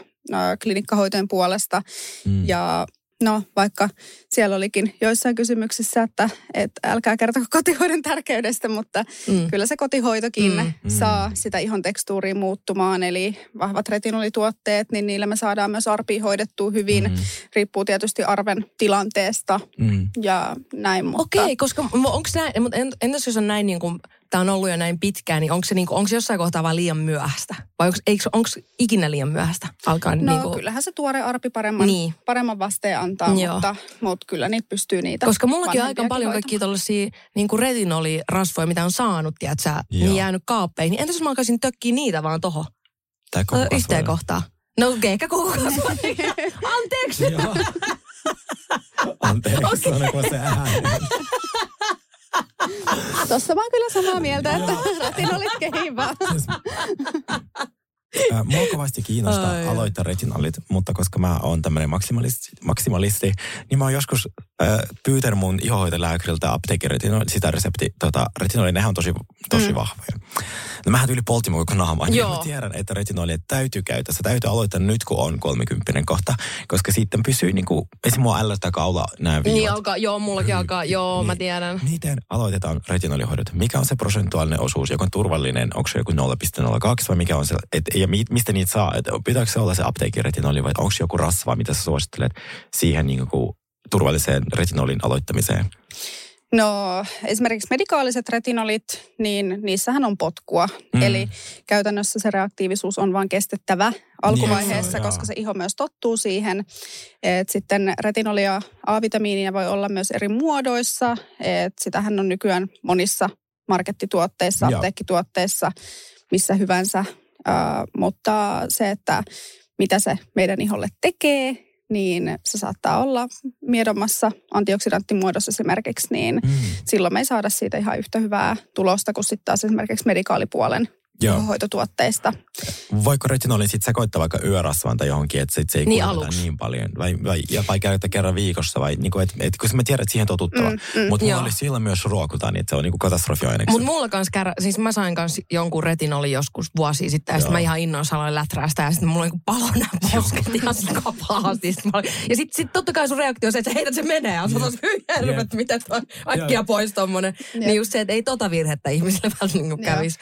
klinikkahoitojen puolesta. Mm. Ja no vaikka siellä olikin joissain kysymyksissä, että, että älkää kertoko kotihoidon tärkeydestä, mutta mm. kyllä se kotihoitokin mm. mm. saa sitä ihon tekstuuria muuttumaan. Eli vahvat retinolituotteet, niin niillä me saadaan myös arpi hoidettua hyvin. Mm. Riippuu tietysti arven tilanteesta mm. ja näin. Mutta... Okei, koska onko näin, mutta entäs jos on näin niin kuin tämä on ollut jo näin pitkään, niin onko se, niinku, onko se jossain kohtaa vaan liian myöhäistä? Vai onko ikinä liian myöhäistä alkaa? No niinku... kyllähän se tuore arpi paremman, niin. paremman vasteen antaa, mutta, mutta kyllä niitä pystyy niitä Koska mullakin on aika paljon kaikkia tuollaisia niin retinolirasvoja, mitä on saanut, tiedätkö, niin jäänyt kaappeihin. Niin entäs jos mä alkaisin tökkiä niitä vaan toho? Tai koko Yhteen kohtaan. No ehkä koko Anteeksi. Anteeksi, okay. sanoko se ääni. Tuossa mä oon kyllä samaa mieltä, että retinolit kehivaa. Siis, Mua kovasti kiinnostaa Ai. aloittaa retinolit, mutta koska mä oon tämmöinen maksimalisti, maksimalisti, niin mä oon joskus äh, pyytänyt mun ihohoitolääkäriltä apteekkiretinoli, sitä resepti, tota, retinoli, nehän on tosi, tosi mm. vahvoja. No mähän tyyli poltti mun koko naamaa, niin mä tiedän, että retinolia täytyy käyttää. Se täytyy aloittaa nyt, kun on 30 kohta, koska sitten pysyy niin kuin, esimerkiksi mua ällöttää kaula nämä viivat. Niin alkaa, joo, mullakin alkaa, joo, niin, mä tiedän. Miten aloitetaan retinolihoidot? Mikä on se prosentuaalinen osuus, joka on turvallinen? Onko se joku 0,02 vai mikä on se? Et, ja mi, mistä niitä saa? Et, pitääkö se olla se apteekin retinoli vai onko joku rasva, mitä sä suosittelet siihen niin kuin turvalliseen retinolin aloittamiseen? No esimerkiksi medikaaliset retinolit, niin niissähän on potkua. Mm. Eli käytännössä se reaktiivisuus on vain kestettävä alkuvaiheessa, niin, koska se iho myös tottuu siihen. Et sitten retinolia A-vitamiinia voi olla myös eri muodoissa. Et sitähän on nykyään monissa markettituotteissa, apteekkituotteissa, missä hyvänsä. Uh, mutta se, että mitä se meidän iholle tekee, niin se saattaa olla miedommassa antioksidanttimuodossa esimerkiksi, niin mm. silloin me ei saada siitä ihan yhtä hyvää tulosta kuin sitten taas esimerkiksi medikaalipuolen Joo. hoitotuotteista. Voiko retinolin sitten sekoittaa vaikka yörasvaan tai johonkin, että sit se ei niin niin paljon? Vai, vai, vai käytä kerran viikossa? Vai, niin kuin, et, et, koska mä tiedän, että siihen totuttava. Mm, mm, Mutta mulla oli silloin myös ruokuta, niin että se on niin katastrofi Mutta mulla kans kärä, siis mä sain kans jonkun retinoli joskus vuosi sitten, ja sitten mä ihan innoissa aloin läträästä, ja sitten mulla oli niin palo nämä posket ihan pahasti. Ja sitten sit totta kai sun reaktio on se, että heität se menee, ja sanotaan, että yeah. mitä toi äkkiä pois tommonen. Niin just se, että ei tota virhettä ihmisille välttämättä niin kävisi.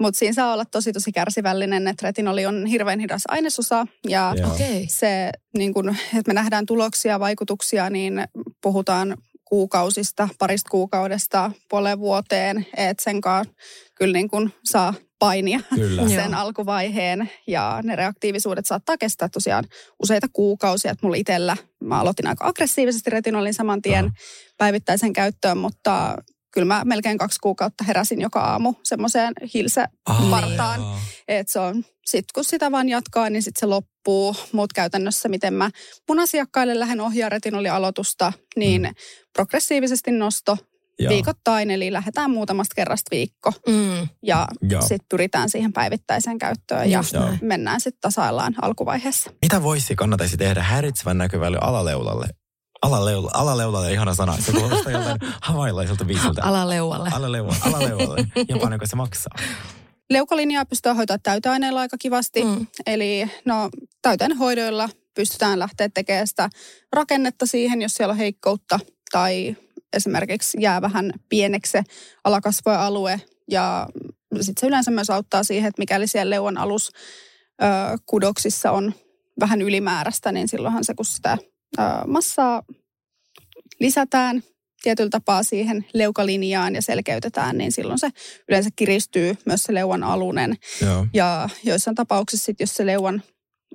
Mutta siinä saa olla tosi tosi kärsivällinen, että retinoli on hirveän hidas ainesosa. Ja okay. se, niin kun, että me nähdään tuloksia, vaikutuksia, niin puhutaan kuukausista, parista kuukaudesta puoleen vuoteen, että sen kanssa kyllä niin kun saa painia kyllä. sen alkuvaiheen. Ja ne reaktiivisuudet saattaa kestää tosiaan useita kuukausia. Että mulla itsellä, mä aloitin aika aggressiivisesti retinolin saman tien uh-huh. päivittäisen käyttöön, mutta kyllä mä melkein kaksi kuukautta heräsin joka aamu semmoiseen hilsepartaan. Että se on, sit kun sitä vaan jatkaa, niin sitten se loppuu. Mutta käytännössä, miten mä mun asiakkaille lähden ohjaa retinolialoitusta, niin mm. progressiivisesti nosto Joo. viikoittain, eli lähdetään muutamasta kerrasta viikko. Mm. Ja sitten pyritään siihen päivittäiseen käyttöön ja Joo. mennään sitten tasaillaan alkuvaiheessa. Mitä voisi kannattaisi tehdä häiritsevän näkyvälle alaleulalle Alaleula, alaleudalle ihana sana. Se kuulostaa joltain havaillaiselta viisiltä. Alaleualle. Alaleualle, alaleualle. Ja paljonko se maksaa? Leukalinjaa pystytään hoitaa täyteaineella aika kivasti. Mm. Eli no, täyteainehoidoilla pystytään lähteä tekemään sitä rakennetta siihen, jos siellä on heikkoutta tai esimerkiksi jää vähän pieneksi se alakasvojen alue. Ja sitten se yleensä myös auttaa siihen, että mikäli siellä leuan alus ö, kudoksissa on vähän ylimääräistä, niin silloinhan se, kun sitä massaa lisätään tietyllä tapaa siihen leukalinjaan ja selkeytetään, niin silloin se yleensä kiristyy myös se leuan alunen. Joo. Ja joissain tapauksissa sit, jos se leuan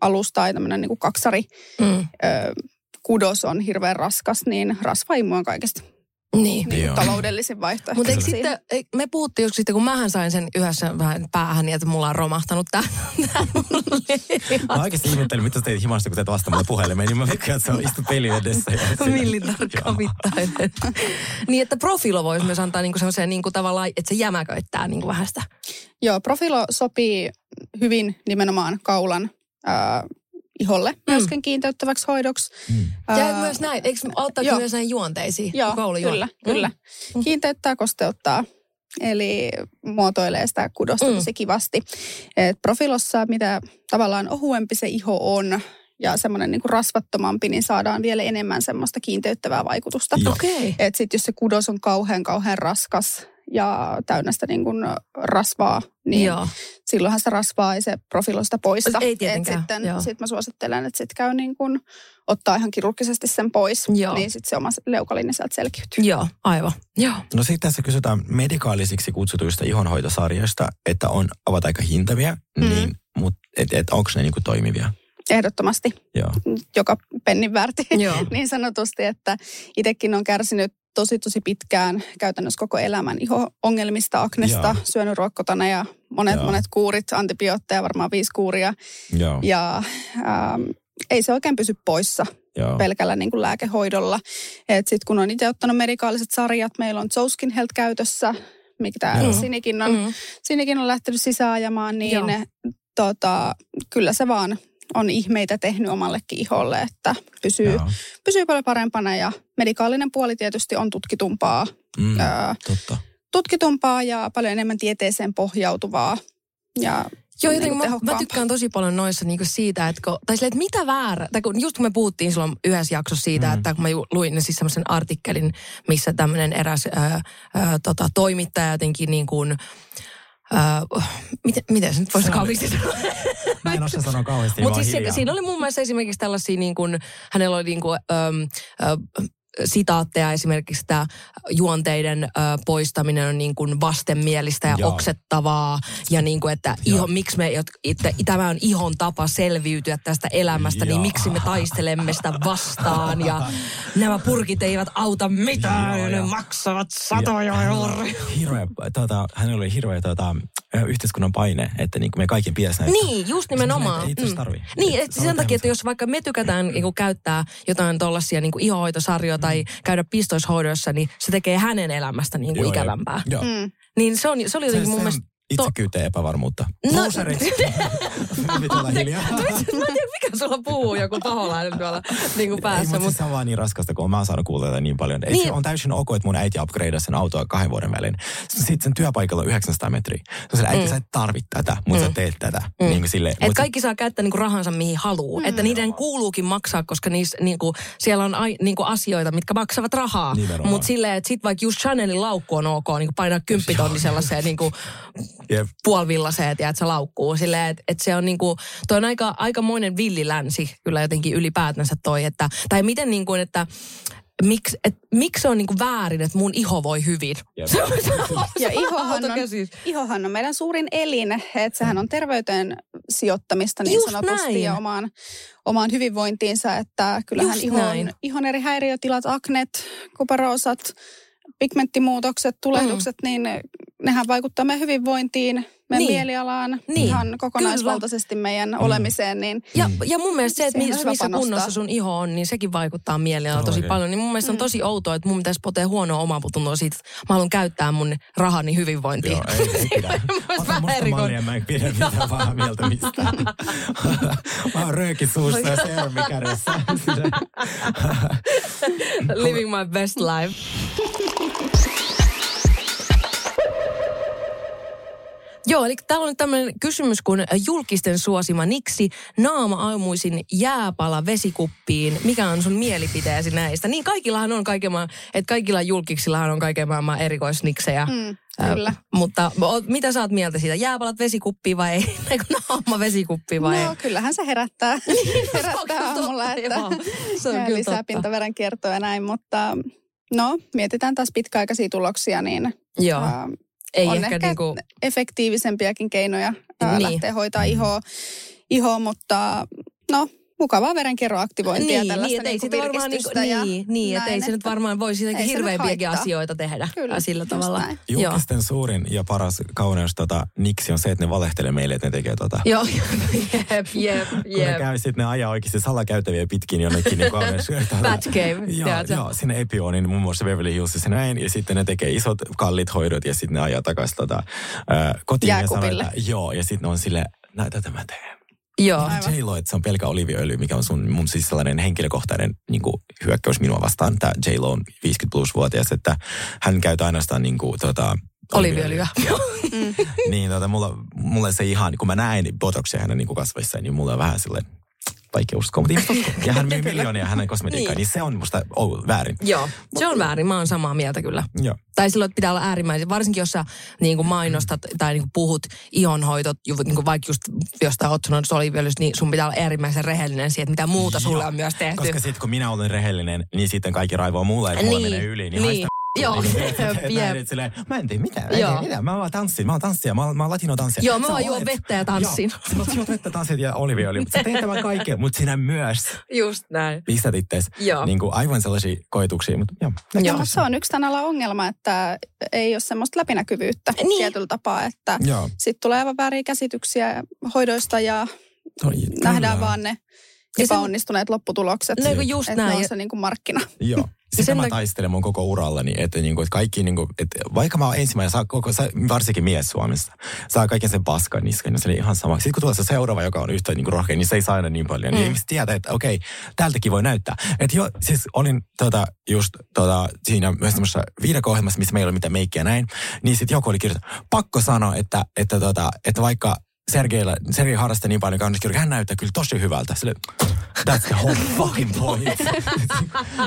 alus tai tämmöinen niin kaksari mm. ö, kudos on hirveän raskas, niin rasvaimu on kaikesta niin. niin taloudellisin vaihtoehto. Mutta sitten, me puhuttiin joskus sitten, kun mähän sain sen yhdessä vähän päähän, niin että mulla on romahtanut tämä. mä oikeasti ihmettelin, mitä teit himasta, kun teet vasta mulle puhelimeen, niin mä veikkaan, että se on istu peli edessä. Millitarkka mittainen. niin, että profilo voisi myös antaa niinku semmoiseen niinku tavallaan, että se jämäköittää niinku vähän sitä. Joo, profilo sopii hyvin nimenomaan kaulan iholle mm. myöskin kiinteyttäväksi hoidoksi. Mm. Ja uh, myös näin, eikö auttaa myös näihin juonteisiin? Joo, kyllä, mm. kyllä. Mm. Kiinteyttää, kosteuttaa. Eli muotoilee sitä kudosta mm. tosi kivasti. Et profilossa, mitä tavallaan ohuempi se iho on, ja semmoinen niin rasvattomampi, niin saadaan vielä enemmän semmoista kiinteyttävää vaikutusta. Okay. Että sitten jos se kudos on kauhean kauhean raskas, ja täynnä sitä niin kuin rasvaa, niin Joo. silloinhan se rasvaa ei se profilosta poista. Ei tietenkään. Et sitten sit mä suosittelen, että sitten käy niin kuin ottaa ihan kirurgisesti sen pois, Joo. niin sitten se oma leukalinja sieltä selkiytyy. Joo, aivan. Joo. No sitten tässä kysytään medikaalisiksi kutsutuista ihonhoitosarjoista, että on, ovat aika hintavia, mm. niin, mutta et, et, onko ne niin kuin toimivia? Ehdottomasti. Joo. Joka pennin väärti Joo. niin sanotusti, että itsekin on kärsinyt tosi tosi pitkään käytännössä koko elämän iho-ongelmista, aknesta, Joo. syönyt ruokkotana ja monet Joo. monet kuurit, antibiootteja, varmaan viisi kuuria. Joo. Ja ähm, ei se oikein pysy poissa Joo. pelkällä niin kuin lääkehoidolla. Sitten kun on itse ottanut medikaaliset sarjat, meillä on Jouskin Health käytössä, mikä Sinikin on, mm. Sinikin on lähtenyt sisäänajamaan, niin tota, kyllä se vaan on ihmeitä tehnyt omallekin iholle, että pysyy, pysyy paljon parempana ja medikaalinen puoli tietysti on tutkitumpaa. Mm, ää, totta. Tutkitumpaa ja paljon enemmän tieteeseen pohjautuvaa. Ja Joo, jotenkin niin mä, mä, tykkään tosi paljon noissa niinku siitä, että, kun, tai sille, että mitä väärä, tai kun just kun me puhuttiin silloin yhdessä jaksossa siitä, mm. että kun mä luin siis semmoisen artikkelin, missä tämmöinen eräs ää, ää, tota, toimittaja jotenkin niin kuin, Uh, miten, miten se nyt voisi kauheasti sanoa? Mä en osaa sanoa kauheasti, Mutta siis se, siinä oli mun mielestä esimerkiksi tällaisia, niin kuin, hänellä oli niin kuin, um, uh, sitaatteja esimerkiksi, että juonteiden ö, poistaminen on niin kuin vastenmielistä ja Joo. oksettavaa. Ja niin kuin, että iho, miksi me, että tämä on ihon tapa selviytyä tästä elämästä, niin Joo. miksi me taistelemme sitä vastaan. Ja nämä purkit eivät auta mitään, Joo, ja ne maksavat satoja euroja. Hirveä, tota, hänellä oli hirveä tota, yhteiskunnan paine, että niin me kaikkien pitäisi näyttää. Niin, just nimenomaan. Ei, ei tässä tarvii. Niin, Et et oot sen takia, että jos vaikka me tykätään niin käyttää jotain tuollaisia niin ihohoitosarjoja tai käydä pistoishoidossa, niin se tekee hänen elämästä niin kuin Joo, ikävämpää. Joo. Mm. Niin se, on, se oli jotenkin se mun mielestä... itsekyyteen ja epävarmuutta. No- Loserit. Mä en tiedä, mikä sulla puhuu joku paholainen tuolla niin kuin Ei, päässä. mutta Mutta siis se on vaan niin raskasta, kun mä oon saanut kuulla tätä niin paljon. Ei, Niin. Se on täysin ok, että mun äiti upgradeasi sen autoa kahden vuoden välein. Sitten sen työpaikalla on 900 metriä. Se on äiti, Mm. sä et tarvit tätä, mutta sä teet tätä. Mm. Niin kuin sille, Et kaikki saa käyttää niinku rahansa mihin haluaa. Että niiden kuuluukin maksaa, koska niis, niinku, siellä on ai, niinku asioita, mitkä maksavat rahaa. Mutta silleen, että sit vaikka just Chanelin laukku on ok, niinku painaa kymppitonni sellaiseen niinku, Jep. puolivillaseen, tiedät, se laukkuu. Silleen, että et se on niinku, toi on aika, aikamoinen villilänsi kyllä jotenkin ylipäätänsä toi, että, tai miten niin kuin, että miksi et, miksi se on niinku väärin, että mun iho voi hyvin. Jep. Se on, se on, Ja ihohan on, autokäsitys. ihohan on meidän suurin elin, että sehän on terveyteen sijoittamista niin Just sanotusti näin. ja omaan, omaan hyvinvointiinsa, että kyllähän Just ihon, näin. ihon eri häiriötilat, aknet, kuparoosat, pigmenttimuutokset, tulehdukset, mm. niin nehän vaikuttaa meidän hyvinvointiin, meidän Niin. mielialaan, Niin. ihan kokonaisvaltaisesti meidän mm. olemiseen, niin Ja, ja mun mielestä se, että missä, panostaa. kunnossa sun iho on, niin sekin vaikuttaa mielialaan tosi Oikein. paljon. Niin mun mielestä on tosi outoa, että mun pitäisi potea huonoa omatuntoa siitä, että mä haluan käyttää mun rahani hyvinvointiin. Joo, ei, ei pidä. Ota vähän musta mallia, mä en pidä mitään pahaa mieltä mistään. mä oon rööki suussa ja seerumi kädessä. Living my best life. Joo, eli täällä on tämmöinen kysymys kuin julkisten suosima niksi naama-aamuisin jääpala vesikuppiin. Mikä on sun mielipiteesi näistä? Niin kaikillahan on kaiken maailman, että kaikilla julkiksillahan on kaiken maailman erikoisniksejä. mm, Ö, kyllä. mutta o- mitä sä oot mieltä siitä? Jääpalat vesikuppiin vai ei? Eikö naama vesikuppiin vai No ei? kyllähän se herättää, herättää kyllä aamulla, totta, että joo. Se on lisää totta. kiertoa ja näin, mutta no mietitään taas pitkäaikaisia tuloksia, niin Joo, ää, ei on ehkä, ehkä niinku... efektiivisempiäkin keinoja ää, Niin. lähteä hoitaa ihoa, ihoa, mutta no mukavaa verenkierroaktivointia Niin, tällaista niin, että ei niinku sitä varmaan virkistystä ja niin, niin että ei näin, se nyt varmaan voi siitä nyt hirveämpiäkin asioita tehdä Kyllä, sillä tavalla. näin. Joo. Julkisten suurin ja paras kauneus tota, niksi on se, että ne valehtelee meille, että ne tekee tota. Joo, jep, jep, Kun ne jep. käy, sitten ne ajaa oikeasti salakäytäviä pitkin jonnekin niin kauneus. Batcave, joo, joo, sinne Epionin, muun muassa Beverly Hillsissä näin. Ja sitten ne tekee isot kallit hoidot ja sitten ne ajaa takaisin tota, äh, kotiin. Jääkupille. Ja sanoo, että, joo, ja sitten ne on sille, näin tätä mä teen. Joo. Aivan. J-Lo, että se on pelkä oliviöljy, mikä on sun, mun siis sellainen henkilökohtainen niin kuin, hyökkäys minua vastaan. Tämä J-Lo on 50 plus vuotias, että hän käyttää ainoastaan niin kuin, tota, Oliviöljyä. niin tota, mulla, mulla se ihan, kun mä näen botoksia hänen niin kuin kasvoissaan, niin mulla on vähän silleen vaikea uskoa, mutta ihmiset uskoo. Ja hän myy miljoonia hänen kosmetiikkaa, Niin. niin. se on musta oh, väärin. Joo, se on väärin. Mä oon samaa mieltä kyllä. Joo. Tai silloin pitää olla äärimmäisen, varsinkin jos sä niin kuin mainostat tai niin kuin puhut ihonhoitot, niin kuin vaikka just jostain otsonoidusta oliviöljystä, niin sun pitää olla äärimmäisen rehellinen siihen, että mitä muuta sulle Joo. on myös tehty. Koska sitten kun minä olen rehellinen, niin sitten kaikki raivoo mulle, mulla Niin, menee yli. Niin, niin. haista Joo, Niin, jep, et- jep. silleen, Mä en tee mitään, mä en tee mitään. Mä vaan tanssin, mä oon tanssija, mä oon, mä oon latino-tanssija. Joo, mä vaan juon vettä ja tanssin. Joo, sä oot juot vettä, tanssit ja oliviöljy. Sä teet tämän kaiken, mutta sinä myös Just näin. pistät ittees Joo. niin kuin aivan sellaisia koituksia. Mutta joo, se on yksi tämän alan ongelma, että ei ole semmoista läpinäkyvyyttä Niin. niin. tietyllä tapaa, että sitten tulee aivan vääriä käsityksiä hoidoista ja Toi, nähdään kyllä. vaan ne epäonnistuneet lopputulokset. No just että näin. ne on se niin kuin markkina. Joo. Sitä sen mä tak- taistelen mun koko urallani, että, niinku, että kaikki, niinku, että vaikka mä oon ensimmäinen, saa koko, saa, varsinkin mies Suomessa, saa kaiken sen paskan niskan, niin se oli ihan sama. Sitten kun tulee se seuraava, joka on yhtä niinku, rohkea, niin se ei saa aina niin paljon. Mm. Niin ihmiset tietää, että okei, tältäkin voi näyttää. Että jo, siis olin tota, just tota, siinä myös tämmöisessä viidekohjelmassa, missä meillä ei ole mitään meikkiä näin, niin sitten joku oli kirjoittanut, pakko sanoa, että, että, tota, että vaikka Sergeillä, Sergei harrastaa niin paljon kauniskirjoja, hän näyttää kyllä tosi hyvältä. Sille, that's the whole fucking point.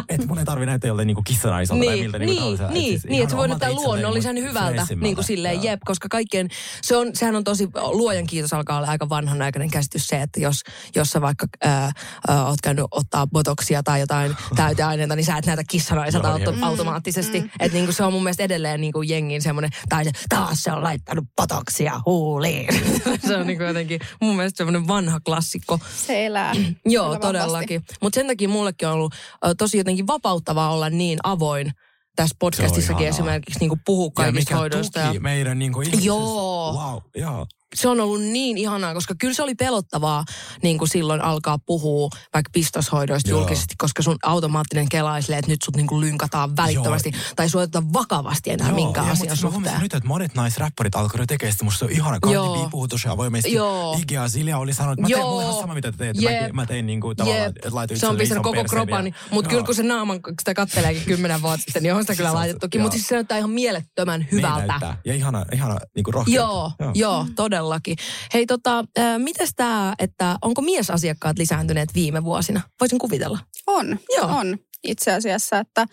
että mun ei tarvi näyttää joltain niinku kissanaiselta niin, tai miltä. Niin, niinku niin, niin, siis niin, että se voi näyttää luonnollisen mut hyvältä, niin kuin silleen, Joo. jep, koska kaikkien, se on, sehän on tosi, luojan kiitos alkaa olla aika vanhanaikainen käsitys se, että jos, jos sä vaikka ää, ää, oot käynyt ottaa botoksia tai jotain täyteaineita, niin sä et näytä kissanaiselta Joo, auto, automaattisesti. Mm. Että niin kuin se on mun mielestä edelleen niin kuin jengin semmoinen, tai se, taas se on laittanut botoksia huuliin. se on niin kuin jotenkin mun mielestä semmoinen vanha klassikko. Se elää. Joo, Kyllä todellakin. Mutta sen takia mullekin on ollut ö, tosi jotenkin vapauttavaa olla niin avoin tässä podcastissakin esimerkiksi niin kuin puhua Ja kaikista mikä hoidoista. tuki Ja meidän niinku ihmisessä. Joo. Wow, joo. Se on ollut niin ihanaa, koska kyllä se oli pelottavaa niin kuin silloin alkaa puhua vaikka pistoshoidoista Joo. julkisesti, koska sun automaattinen kela silleen, että nyt sut niin kuin lynkataan välittömästi tai sua ei oteta vakavasti enää minkään ja asian siis mä suhteen. nyt, että monet naisräppärit alkoivat tekemään sitä. Musta se on ihana. Joo. Cardi B puhuu tosi avoimesti. Joo. Iggy Azalea oli sanonut, että mä teen Joo. mulle ihan sama, mitä te teette. Jep. Mä, mä tein niinku tavallaan, Jep. että laitoin Se on pistänyt koko kropani, ja- mutta Joo. kyllä kun se naaman sitä katteleekin kymmenen vuotta sitten, niin on sitä kyllä on laitettukin. joo. Mutta siis se näyttää ihan mielettömän Niin hyvältä. Ja ihana, ihana niinku rohkeutta. Joo, joo, joo, todellakin. Hei tota, äh, mites tää, että onko miesasiakkaat lisääntyneet viime vuosina? Voisin kuvitella. On, Joo. on itse asiassa, että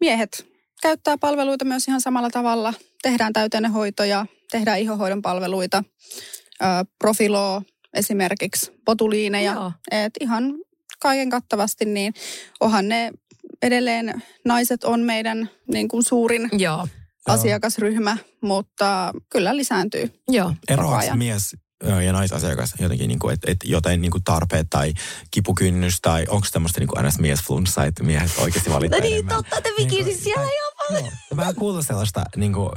miehet käyttää palveluita myös ihan samalla tavalla. Tehdään täytennehoitoja, tehdään ihohoidon palveluita, profiloo esimerkiksi, potuliineja. Joo. Et ihan kaiken kattavasti, niin onhan ne edelleen, naiset on meidän niin kuin suurin Joo, asiakasryhmä, mutta kyllä lisääntyy. joo. Eroaako mies ja naisasiakas jotenkin, niinku, että et jotain niinku tarpeet tai kipukynnys tai onko tämmöistä niinku ns. miesflunssa, että miehet oikeasti valittaa No niin, totta, te vikisit siellä ihan paljon. Mä kuullut sellaista niin kuin,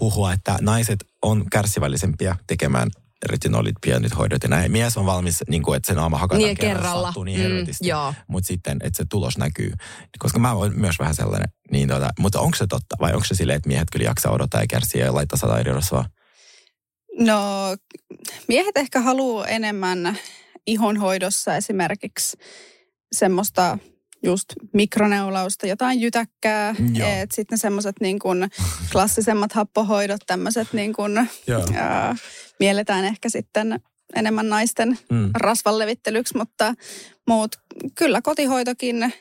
huhua, että naiset on kärsivällisempiä tekemään retinolit, pienit hoidot ja näin. Mies on valmis, niin kuin, että se naama hakataan Niin, kerralla. sattuu niin Mm, helvetisti. Mutta sitten, että se tulos näkyy. Koska mä oon myös vähän sellainen. Niin tota, mutta onko se totta vai onko se silleen, että miehet kyllä jaksaa odottaa ja kärsiä ja laittaa sata eri rasvaa? No, miehet ehkä haluaa enemmän ihonhoidossa esimerkiksi semmoista just mikroneulausta, jotain jytäkkää. Joo. Et sitten semmoiset niin kuin klassisemmat happohoidot, tämmöiset niin kuin, Joo. ää, mielletään ehkä sitten enemmän naisten Mm. rasvanlevittelyksi, mutta muut, kyllä kotihoitokin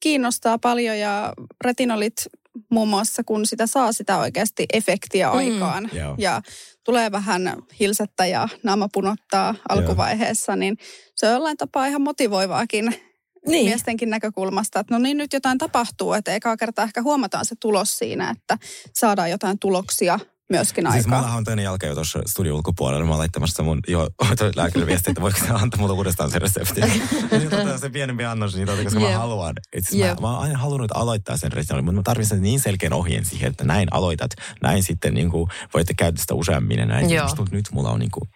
kiinnostaa paljon ja retinolit muun muassa, kun sitä saa sitä oikeasti efektiä Mm. aikaan Joo. ja tulee vähän hilsettä ja naama punottaa alkuvaiheessa, niin se on jollain tapaa ihan motivoivaakin Niin. miestenkin näkökulmasta, että no niin nyt jotain tapahtuu, että ekaa kertaa ehkä huomataan se tulos siinä, että saadaan jotain tuloksia myöskin Siis aikaan. mulla on toinen jalka jo tuossa studion ulkopuolella. Mä oon laittamassa mun jo lääkärille viestiä, että voiko se antaa mulle uudestaan se resepti. niin otetaan se pienempi annos, niin tota, koska Jep. mä haluan. Et siis mä, Jep. mä, oon aina halunnut aloittaa sen retinolin, mutta mä tarvitsen niin selkeän ohjeen siihen, että näin aloitat. Näin sitten niin kuin, voitte käyttää sitä useammin ja näin. Joo. Musta nyt mulla on niin kuin,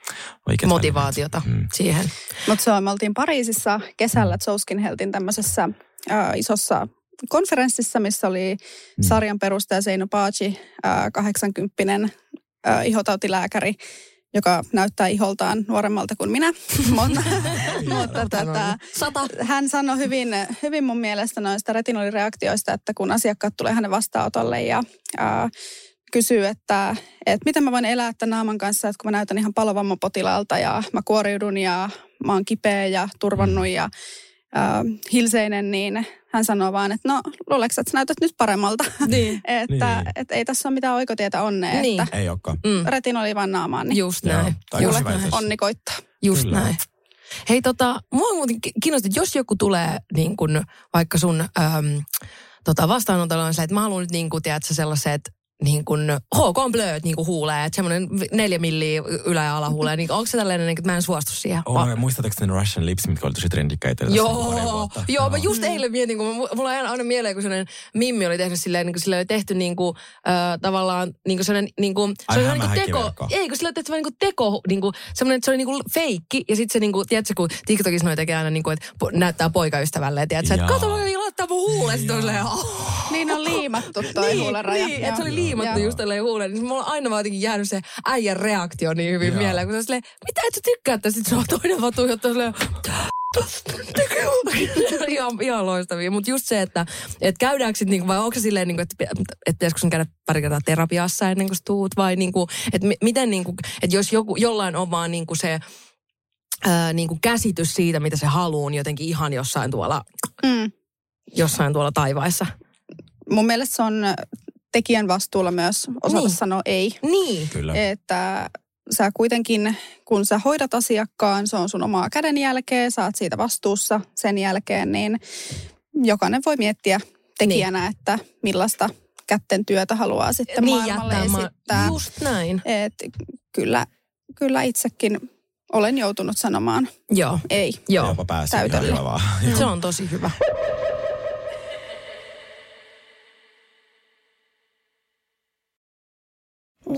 oikeat Motivaatiota. Mm. siihen. Mutta se on, me oltiin Pariisissa kesällä Zouskin Heltin tämmöisessä ää, isossa konferenssissa, missä oli Mm. sarjan perustaja Seino Paaci, ää, 80 ää, ihotautilääkäri, joka näyttää iholtaan nuoremmalta kuin minä. mutta mutta tota, Sata. hän sanoi hyvin, hyvin mun mielestä noista retinolireaktioista, että kun asiakkaat tulee hänen vastaanotolle ja ää, kysyy, että, että miten mä voin elää tämän naaman kanssa, että kun mä näytän ihan palovammapotilaalta ja mä kuoriudun ja mä oon kipeä ja turvannut ja ää, hilseinen, niin hän sanoo vaan, että no luuleeko, että sä näytät nyt paremmalta. Niin. että Niin. et ei tässä ole mitään oikotietä onnea, Niin. että Ei olekaan. Mm. retinoli vaan naamaan, niin Just Joo. näin. Tai Just näin. onni koittaa. Just Kyllä. näin. Hei tota, mua on muuten ki- kiinnostaa, että jos joku tulee niin kun, vaikka sun äm, tota, vastaanotolla on se, että mä haluan nyt niin kuin, tiedätkö, sellaiset niin kuin HK blööt niin kuin huulee, että semmoinen neljä milliä ylä- ja alahuulee, niin onko se tällainen, niin kuin, että mä en suostu siihen? Oh, Va- muistatteko ne Russian lips, mitkä oli tosi trendikkäitä? Joo, joo, mä just eilen mietin, kun mä- mulla on aina mieleen, kun sellainen Mimmi oli tehnyt silleen, niin kuin sille oli tehty niin kuin, äh, tavallaan niin kuin sellainen, niin kuin, se oli niin kuin teko, ei kun sillä oli tehty niin kuin teko, niin kuin, semmoinen, että se oli niin kuin feikki, ja sitten se niin kuin, tiedätkö, kun TikTokissa noi tekee aina niin kuin, että po, näyttää poikaystävälle, tiedätkö, että kato, mä laittaa mun huuleen, sitten on silleen, oh. Niin on liimattu toi Niin, huuleraja. niin, että se oli. Liimattu Joo. just tälleen huuleen. Niin mulla on aina vaan jotenkin jäänyt se äijän reaktio niin hyvin Joo. mieleen, kun se on silleen, mitä et sä tykkää tästä, sit se on toinen vaan tuijottaa silleen, ihan, ihan loistavia. Mutta just se, että et käydäänkö sitten, niinku, vai onko se silleen, niinku, että et pitäisikö sun käydä pari kertaa terapiassa ennen kuin tuut, vai niinku, että miten, niinku, että jos joku, jollain on vaan niinku se ää, niinku käsitys siitä, mitä se haluaa, niin jotenkin ihan jossain tuolla, mm. jossain tuolla taivaissa. Mun mielestä se on tekijän vastuulla myös osata niin. sanoa ei. Niin. Kyllä. Että sä kuitenkin, kun sä hoidat asiakkaan, se on sun omaa kädenjälkeä, sä oot siitä vastuussa sen jälkeen, niin jokainen voi miettiä tekijänä, niin. että millaista kätten työtä haluaa sitten niin, maailmalle esittää. Just näin. Et kyllä, kyllä itsekin olen joutunut sanomaan Joo. ei. Joo. Jopa pääsee ihan hyvä vaan. Se on tosi hyvä.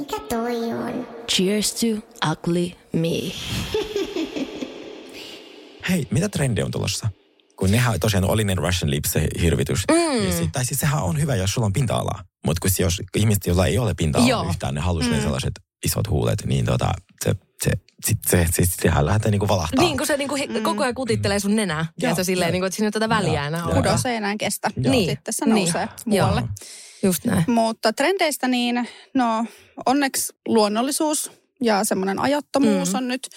Mikä toi on? Cheers to ugly me. Hei, mitä trendi on tulossa? Kun nehän tosiaan oli ne Russian lips, se hirvitys. Mm. Niin sit, tai siis sehän on hyvä, jos sulla on pinta-alaa. Mutta kun jos ihmiset, joilla ei ole pinta-alaa yhtään, ne haluaisi mm. sellaiset isot huulet, niin tota, se, se, sit, se, se, se, sehän lähtee niinku valahtaa. Niin, kun se niinku mm. koko ajan kutittelee sun nenää. Ja, ja silleen, niinku, että siinä tätä väliä enää ole. Kudos ei enää kestä. Niin. Sitten se nousee niin. muualle. Joo. Just näin. Mutta trendeistä niin, no onneksi luonnollisuus ja semmoinen ajattomuus mm. on nyt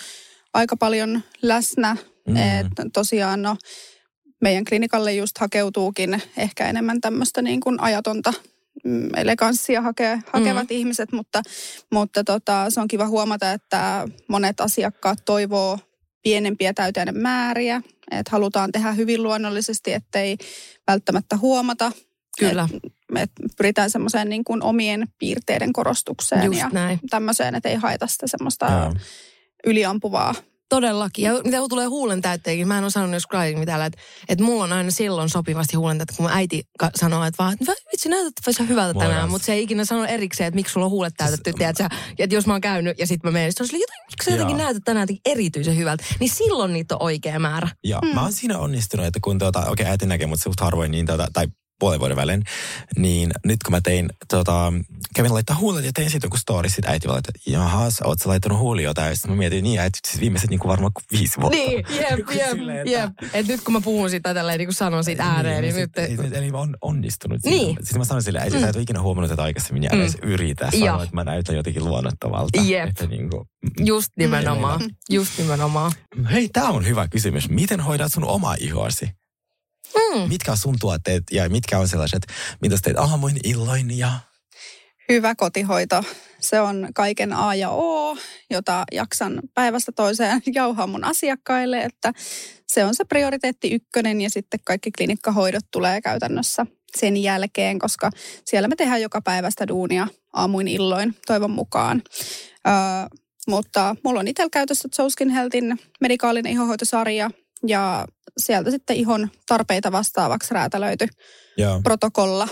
aika paljon läsnä. Mm. että tosiaan no, meidän klinikalle just hakeutuukin ehkä enemmän tämmöistä niin kuin ajatonta mm, eleganssia hake, hakevat mm. ihmiset, mutta, mutta tota, se on kiva huomata, että monet asiakkaat toivoo pienempiä täyteinen määriä, että halutaan tehdä hyvin luonnollisesti, ettei välttämättä huomata. Kyllä. Et, et pyritään semmoiseen niin kuin omien piirteiden korostukseen Just ja näin. tämmöiseen, että ei haita sitä semmoista ja. yliampuvaa Todellakin. Ja mitä tulee huulen täytteikin, mä en ole sanonut joskus aiemmin täällä, että, että mulla on aina silloin sopivasti huulen kun mun äiti sanoo, että vaan, että vitsi näytät vähän hyvältä Moi tänään, mutta se ei ikinä sano erikseen, että miksi sulla on huulet täytetty, tiedätkö? Että jos mä oon käynyt ja sitten mä menen, niin jotenkin, miksi sä jotenkin näytät tänään erityisen hyvältä, niin silloin niitä on oikea määrä. Joo, hmm. mä oon siinä onnistunut, että kun tuota, okei okay, äiti näkee, mutta suht harvoin niin tuota, tai puolen vuoden välein, niin nyt kun mä tein, tota, kävin laittaa huulet ja tein siitä joku story, sit äiti vaan, että jahas, oot sä laittanut huulio täysin. Mä mietin niin, että siis viimeiset niin kuin varmaan viisi vuotta. Niin, jep, jep, että... jep. Et nyt kun mä puhun sitä tälleen, niin kuin sanon siitä ääreen, niin, niin, niin nyt... Eli on onnistunut. Niin. Sitten mä sanoin sille, äiti, mm. sä et ole ikinä huomannut tätä aikaisemmin ja mm. edes yritä sanoa, että mä näytän jotenkin luonnottavalta. Jep. Että niin kuin, Just nimenomaan. Just nimenomaan. Hei, tää on hyvä kysymys. Miten hoidat sun omaa ihoasi? Mm. Mitkä on sun tuotteet ja mitkä on sellaiset, mitä teet aamuin, illoin ja... Hyvä kotihoito. Se on kaiken A ja O, jota jaksan päivästä toiseen jauhaa mun asiakkaille, että se on se prioriteetti ykkönen ja sitten kaikki klinikkahoidot tulee käytännössä sen jälkeen, koska siellä me tehdään joka päivästä duunia aamuin illoin toivon mukaan. Öö, mutta mulla on itsellä käytössä Jouskin Healthin medikaalinen ihohoitosarja, ja sieltä sitten ihon tarpeita vastaavaksi räätälöity Joo. protokolla,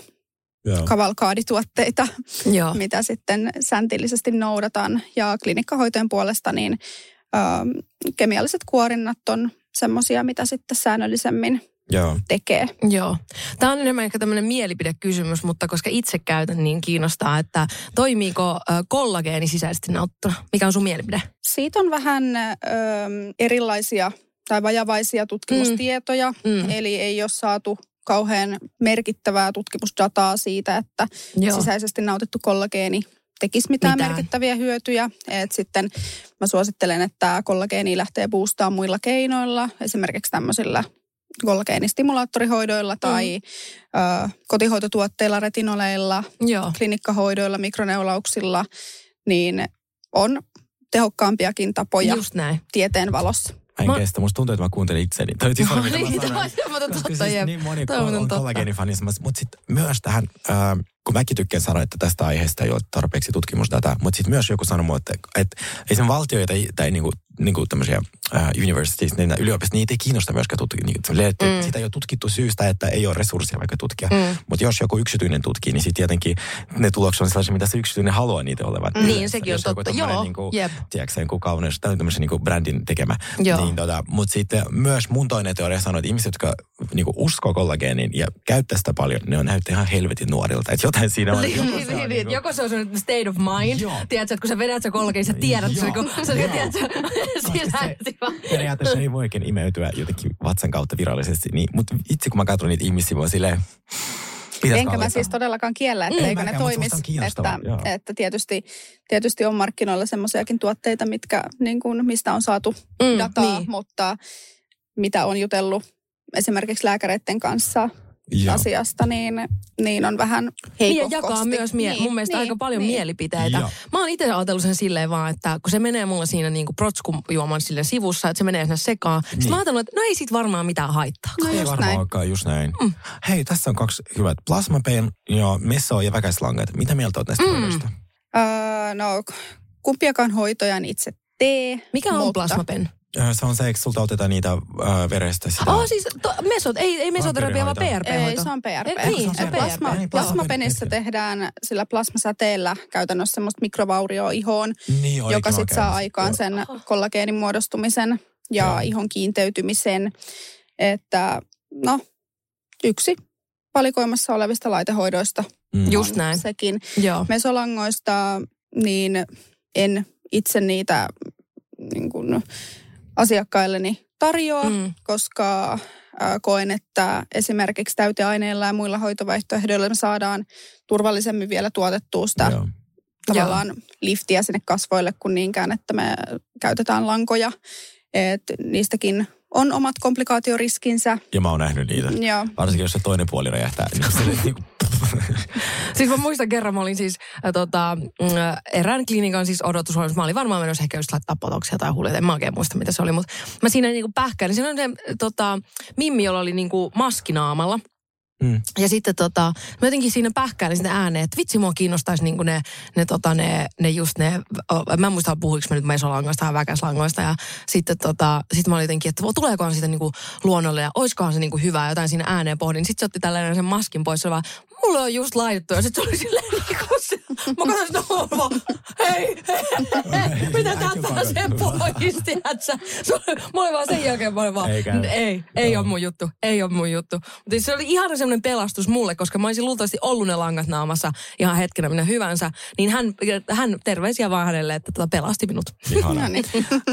Joo. kavalkaadituotteita, Joo. mitä sitten säntillisesti noudatan. Ja klinikkahoitojen puolesta niin ö, kemialliset kuorinnat on semmoisia, mitä sitten säännöllisemmin Joo. tekee. Joo. Tämä on enemmän ehkä tämmöinen mielipidekysymys, mutta koska itse käytän, niin kiinnostaa, että toimiiko kollageeni sisäisesti nauttuna? Mikä on sun mielipide? Siitä on vähän ö, erilaisia tai vajavaisia tutkimustietoja, mm. Mm. eli ei ole saatu kauhean merkittävää tutkimusdataa siitä, että Joo. sisäisesti nautettu kollageeni tekisi mitään, mitään. merkittäviä hyötyjä. Et sitten mä suosittelen, että kollageeni lähtee boostaa muilla keinoilla, esimerkiksi tämmöisillä kollageenistimulaattorihoidoilla tai mm. ö, kotihoitotuotteilla, retinoleilla, Joo. klinikkahoidoilla, mikroneulauksilla, niin on tehokkaampiakin tapoja Just näin. tieteen valossa. Mä en mä... kestä. Musta tuntuu, että mä kuuntelin itseni. Tai siis mitä niin, mä sanoin. Koska totta, siis niin moni on, on kollageenifani. Mutta sitten myös tähän, äh, kun mäkin tykkään sanoa, että tästä aiheesta ei ole tarpeeksi tutkimusdataa, mutta sitten myös joku sanoi että, että ei sen valtioita tai, tai niinku niin kuin tämmöisiä uh, universities, niin yliopistot, niitä ei kiinnosta myöskään tutkia. Niin, mm. Sitä ei ole tutkittu syystä, että ei ole resursseja vaikka tutkia. Mm. Mutta jos joku yksityinen tutkii, niin sitten tietenkin ne tulokset on sellaisia, mitä se yksityinen haluaa niitä olevan. Mm. Niin, sekin on totta. Joo, niin kuin, yep. Tiedätkö, joku kauneus, tai tämmöisen niin kuin brändin tekemä. Joo. Niin, tota, mutta sitten myös mun toinen teoria sanoo, että ihmiset, jotka niin kuin uskoo kollageenin ja käyttää sitä paljon, ne on näyttää ihan helvetin nuorilta. Että jotain siinä on. Joko se on, niin, niin, joko se on state of mind. Joo. Tiedätkö, että kun sä vedät se kollageenin, sä tiedät, että se, se, sisäisesti vaan. Periaatteessa ei voikin imeytyä jotenkin vatsan kautta virallisesti, niin, mutta itse kun mä katson niitä ihmisiä, mä silleen, pitäisikö Enkä mä siis todellakaan kiellä, Mm. etteikö En ne toimisi. Että, joo. että tietysti, tietysti on markkinoilla semmoisiakin tuotteita, mitkä, niin kuin, mistä on saatu Mm, dataa, niin. mutta mitä on jutellut esimerkiksi lääkäreiden kanssa Joo. asiasta, niin, niin on vähän Niin, ja heikohkosti. jakaa myös mie- Niin, mun mielestä niin, aika paljon niin. mielipiteitä. Joo. Mä oon itse ajatellut sen silleen vaan, että kun se menee mulla siinä niinku protskujuoman sille sivussa, että se menee sinne sekaan. Niin. Sitten mä ajattelin, että no ei sit varmaan mitään haittaa. No Ei just varmaan näin. just näin. Mm. Hei, tässä on kaksi hyvät. Plasmapen ja meso ja väkäslangat. Mitä mieltä olet näistä mm. hoidoista? Öö, no, kumpiakaan hoitoja en itse tee. Mikä on mutta- plasmapen? Se on se, eikö sulta otetaan niitä ö, verestä sitä? Oh, siis to, mesot, ei, ei mesoterapia, vaan. PRP-hoito. Ei, se on PRP. Eh, niin, se on plasma, PRP. Niin, plasmapenissä plasmapeni. tehdään sillä plasmasäteellä käytännössä semmoista mikrovaurioa ihoon, niin, joka sitten saa aikaan Joo. sen kollageenin muodostumisen ja Joo. ihon kiinteytymisen. Että no, yksi valikoimassa olevista laitehoidoista Mm. Just näin. sekin. Joo. Mesolangoista, niin en itse niitä niin kuin, asiakkailleni tarjoa, Mm. koska koen, että esimerkiksi täyteaineilla ja muilla hoitovaihtoehdoilla me saadaan turvallisemmin vielä tuotettua sitä Joo. tavallaan liftiä sinne kasvoille kuin niinkään, että me käytetään lankoja. Et niistäkin on omat komplikaatioriskinsä. Ja mä oon nähnyt niitä. Ja Varsinkin jos se toinen puoli räjähtää. Niin se niinku, Siis mä muistan kerran, mä olin siis äh, tota, äh, erään klinikan siis odotushuoneessa. Mä olin varmaan menossa ehkä just laittaa potoksia tai hulluja. En mä oikein muista, mitä se oli. Mutta mä siinä niinku pähkäilin. Siinä oli se tota, Mimmi, jolla oli niinku maskinaamalla. Mm. Ja sitten tota, mä jotenkin siinä pähkäilin sitä ääneen, että vitsi mua kiinnostaisi niinku ne, ne, tota, ne, ne just ne, o, mä en muista puhuiko mä nyt mesolangoista ja väkäslangoista. Ja sitten tota, sit mä olin jotenkin, että tuleekohan siitä niinku luonnolle ja oiskohan se niinku hyvää, jotain siinä ääneen pohdin. Sitten se otti tällainen sen maskin pois, se vaan, mulla on just laitettu. Ja sitten se oli silleen niinku se, mä katsoin sitä vaan, hei, hei, mitä tää on pääsee pakannut. pois, tiedätkö? Se mä olin vaan sen jälkeen, mä olin vaan, Ei ei, ei ole mun juttu, ei ole mun juttu. Mutta se oli ihan semmoinen pelastus mulle, koska mä olisin luultavasti ollut ne langat naamassa ihan hetkenä minä hyvänsä. Niin hän, hän terveisiä vaan hänelle, että tota pelasti minut. ihana. no niin.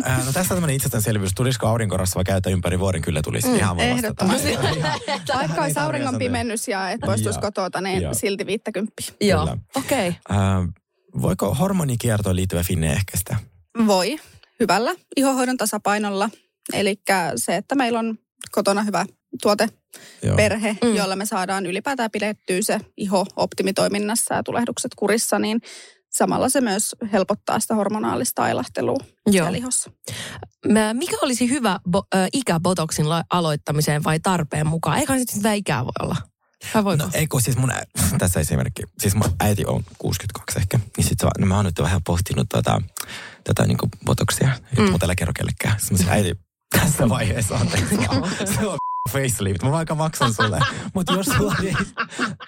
Äh, no tästä on tämmöinen itsestäänselvyys. Tulisiko aurinkorasva käyttää ympäri vuoden? Kyllä tulisi. Mm, Ihan ehdottomasti. Ihan- Vaikka olisi Ei auringon pimennys ja et poistuisi Joo. kotota, niin Joo. silti viittäkymppiä. Joo, Kyllä. okei. Äh, voiko hormonikiertoon liittyvä finne ehkäistä? Voi hyvällä ihohoidon tasapainolla. Eli se, että meillä on kotona hyvä tuote Joo. perhe, Mm. jolla me saadaan ylipäätään pidettyä se iho optimitoiminnassa ja tulehdukset kurissa, niin samalla se myös helpottaa sitä hormonaalista ailahtelua Joo. siellä ihossa. Mä- Mikä olisi hyvä bo, äh, ikä botoksin aloittamiseen vai tarpeen mukaan? Eikä sitten sitä ikää voi olla. Vai voiko? No eikö siis mun, ä- tässä esimerkki, siis mun äiti on 62 ehkä, niin sit se, no mä oon nyt vähän pohtinut tätä, tätä niinku botoksia, mm. mä tällä kerro kellekään. Sitten sanoin, äiti, tässä vaiheessa anteeksi vaan. Se on facelift, mä vaikka maksan sulle. Mutta jos sulla ei,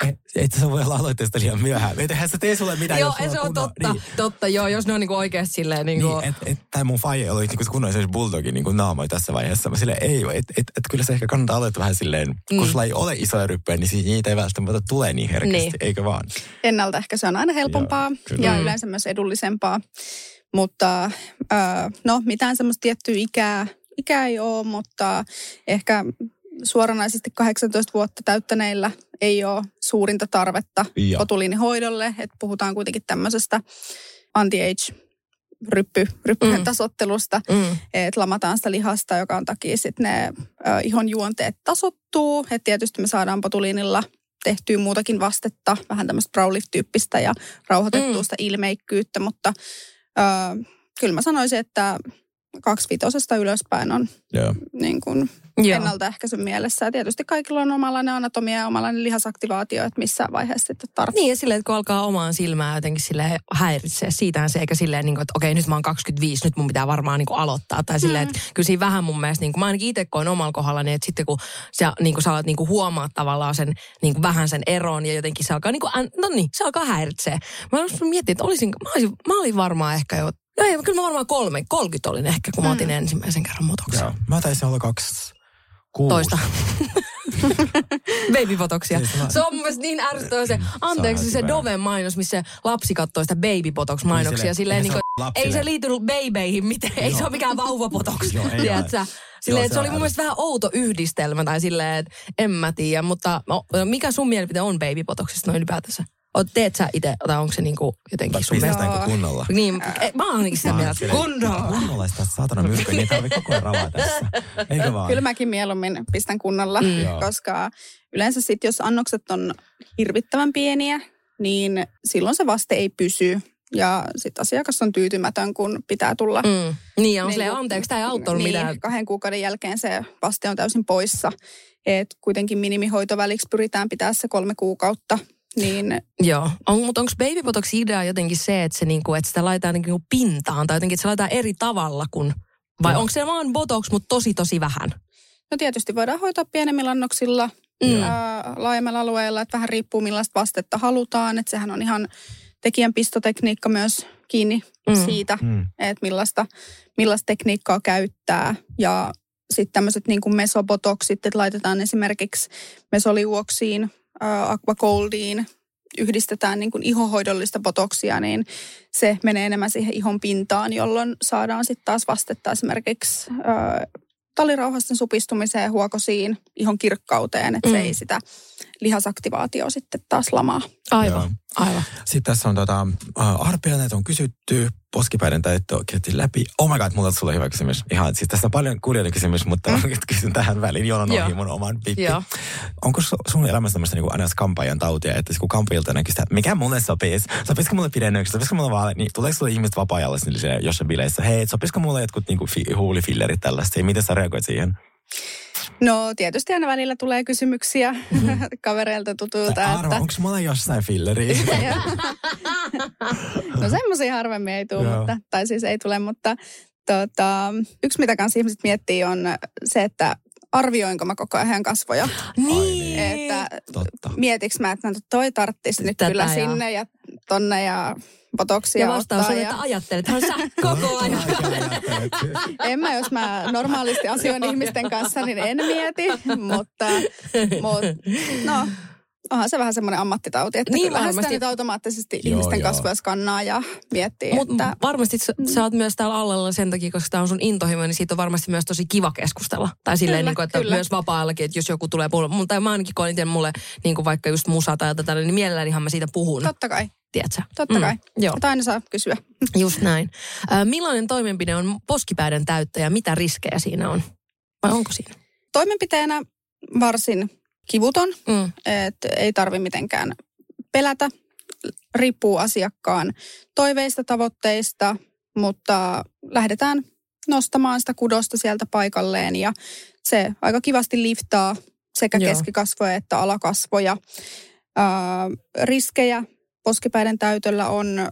et, et sä voi olla aloitteesta liian myöhään. Eihän se tee sulle mitään, Joo, jos se on kunnon- totta. Niin, Totta, joo, jos ne on niinku oikeasti silleen niinku... niin, et, et, tai mun faija oli niinku kunnon esimerkiksi bulldogin niinku naamoi tässä vaiheessa. Mä silleen, ei, et, et, et, kyllä se ehkä kannattaa aloittaa vähän silleen, mm. kun sulla ei ole isoja ryppyjä, niin siitä niitä ei välttämättä tule niin herkästi, Niin. eikö vaan? Ennaltaehkäisy se on aina helpompaa Joo, kyllä. ja yleensä myös edullisempaa. Mutta ö, no, mitään semmoista tiettyä ikää, ikää ei ole, mutta ehkä suoranaisesti 18 vuotta täyttäneillä ei ole suurinta tarvetta Joo. botuliinihoidolle. Että puhutaan kuitenkin tämmöisestä anti-age ryppy, ryppyjen Mm. tasottelusta, Mm. että lamataan sitä lihasta, joka on takia sitten ne ö, ihon juonteet tasottuu. Et tietysti me saadaan botuliinilla tehtyä muutakin vastetta, vähän tämmöistä browlift-tyyppistä ja rauhoitettua Mm. sitä ilmeikkyyttä, mutta ö, kyllä mä sanoisin, että kaksivitosesta ylöspäin on Joo. niin kuin ennaltaehkäisyn mielessä. Ja tietysti kaikilla on omanlainen anatomia ja omanlainen lihasaktivaatio, että missään vaiheessa sitten tarvitsee. Niin ja silleen, että kun alkaa omaan silmään jotenkin sille häiritsee, siitähän se, eikä silleen, niin kuin, että okei, nyt mä oon 25, nyt mun pitää varmaan niin kuin aloittaa. Tai silleen, että kyllä siinä vähän mun mielestä, niin kuin, mä ainakin itse koin omalla kohdalla, niin että sitten kun sä, niin kuin, sä alat niin kuin huomaa tavallaan sen, niin kuin vähän sen eron ja jotenkin se alkaa, niin kuin, no niin, se alkaa häiritsee. Mä olisin mietin, että olisin, mä, olisin, mä olin varmaan ehkä jo, no ei, kyllä mä varmaan kolme, 30 olin ehkä, kun mä otin ensimmäisen kerran mutoksen. Joo. Mä taisin olla kaksi kuusi. Toista. Babybotoksia. Siis Se on mun mielestä niin ärsyttävää se, anteeksi se. Doven mainos, missä lapsi katsoo sitä babybotox mainoksia. Niin Silleen, silleen, niin lapsille. ei se liity babeihin miten, ei se ole mikään vauvapotoksi, Joo, ei tiedätkö? Silleen, Joo, se se oli mun mielestä vähän outo yhdistelmä tai silleen, että en mä tiedä, mutta no, mikä sun mielipide on babypotoksista noin ylipäätänsä? Oot, teet sä itse, tai onko se niinku jotenkin sun mielestä? Pistetäänkö kunnolla? Niin, eh, mä oon ainakin sitä mieltä, kunnolla. Kunnolla sitä saatana myrkkyä, niin ei tarvitse koko ajan ravaa tässä. Eikö vaan? Kyllä mäkin mieluummin pistän kunnolla, Mm. koska yleensä sitten jos annokset on hirvittävän pieniä, niin silloin se vaste ei pysy. Ja sitten asiakas on tyytymätön, kun pitää tulla. Mm. Niin, ja on Niin silleen, kuin- anteeksi, tämä ei auttanut niin, mitään. kahden kuukauden jälkeen se vaste on täysin poissa. Et kuitenkin minimihoitoväliksi pyritään pitää se kolme kuukautta. Niin Joo, on, mutta onko babypotoksi idea jotenkin se, että, se niinku, että sitä laitetaan niinku pintaan tai jotenkin, että se laitetaan eri tavalla kuin, vai Joo. onko se vaan botox, mutta tosi tosi vähän? no tietysti voidaan hoitaa pienemmillä annoksilla Mm. ää, laajemmalla alueella, että vähän riippuu millaista vastetta halutaan. Että sehän on ihan tekijän pistotekniikka myös kiinni Mm. siitä, Mm. että millaista, millaista tekniikkaa käyttää. Ja sitten tämmöiset niin kuin mesobotoksit, että laitetaan esimerkiksi mesoliuoksiin, aquacoldiin, yhdistetään niin kuin ihohoidollista botoksia, niin se menee enemmän siihen ihon pintaan, jolloin saadaan sitten taas vastetta esimerkiksi ää, talirauhasten supistumiseen, huokosiin, ihon kirkkauteen, että Mm. se ei sitä lihasaktivaatio sitten taas lamaa. Aivan, Joo. aivan. Sitten tässä on tota, uh, arpeaneet on kysytty, poskipäiden täyttö käyty läpi. Oh my god, mulla on sulle hyvä kysymys. Ihan, siis tässä on paljon kuulijoiden kysymys, mutta mm. kysyn tähän väliin. Jonon Joo. ohi mun oman pippi. Joo. Onko su- sun elämässä tämmöistä niin aina kampaajan tautia, että kun kampaajilta näkyy sitä, mikä mulle sopisi? Sopisiko mulle pidennykset? Sopisiko mulle vaan, niin tuleeko sulle ihmiset vapaa-ajalla jossain bileissä? Hei, sopisiko mulle jotkut niin fi- huulifillerit tällaista? Ja miten sä reagoit siihen? No tietysti aina välillä tulee kysymyksiä mm-hmm. kavereilta tutuilta, arva, että onko mulla jossain filleri? No semmoisia harvemmin ei tule, mutta, tai siis ei tule, mutta tota, yksi mitä kanssa ihmiset miettii on se, että arvioinko mä koko ajan kasvoja. Niin. Että Totta. mietinkö mä, että no toi tarttisi nyt Tätä kyllä ja- sinne ja tonne ja botoksia Ja vastaus ottaa. on, ja... että ajattelethan sä koko ajan. En mä, jos mä normaalisti asioin ihmisten kanssa, niin en mieti, mutta, mutta no, onhan se vähän semmoinen ammattitauti, että Niin kyllähän varmasti. sitä nyt automaattisesti Joo, ihmisten joo. kasvoja skannaa ja miettii, Mutta että varmasti sä, sä oot myös täällä allella sen takia, koska tämä on sun intohimo, niin siitä on varmasti myös tosi kiva keskustella. Tai silleen, Kyllä, niin kuin, että kyllä. myös vapaa-ajallakin, että jos joku tulee puolella. Mutta mä ainakin koen itse mulle niin kuin vaikka just musa tai jotain niin mielellänihan mä siitä puhun. totta kai, Tiedätkö? totta kai. Joo, aina saa kysyä. just näin. Äh, millainen toimenpide on poskipäiden täyttö ja mitä riskejä siinä on? Vai onko siinä? Toimenpiteenä varsin kivuton, Mm. että ei tarvi mitenkään pelätä. Riippuu asiakkaan toiveista, tavoitteista, mutta lähdetään nostamaan sitä kudosta sieltä paikalleen ja se aika kivasti liftaa sekä Joo. keskikasvoja että alakasvoja. Ää, riskejä poskipäiden täytöllä on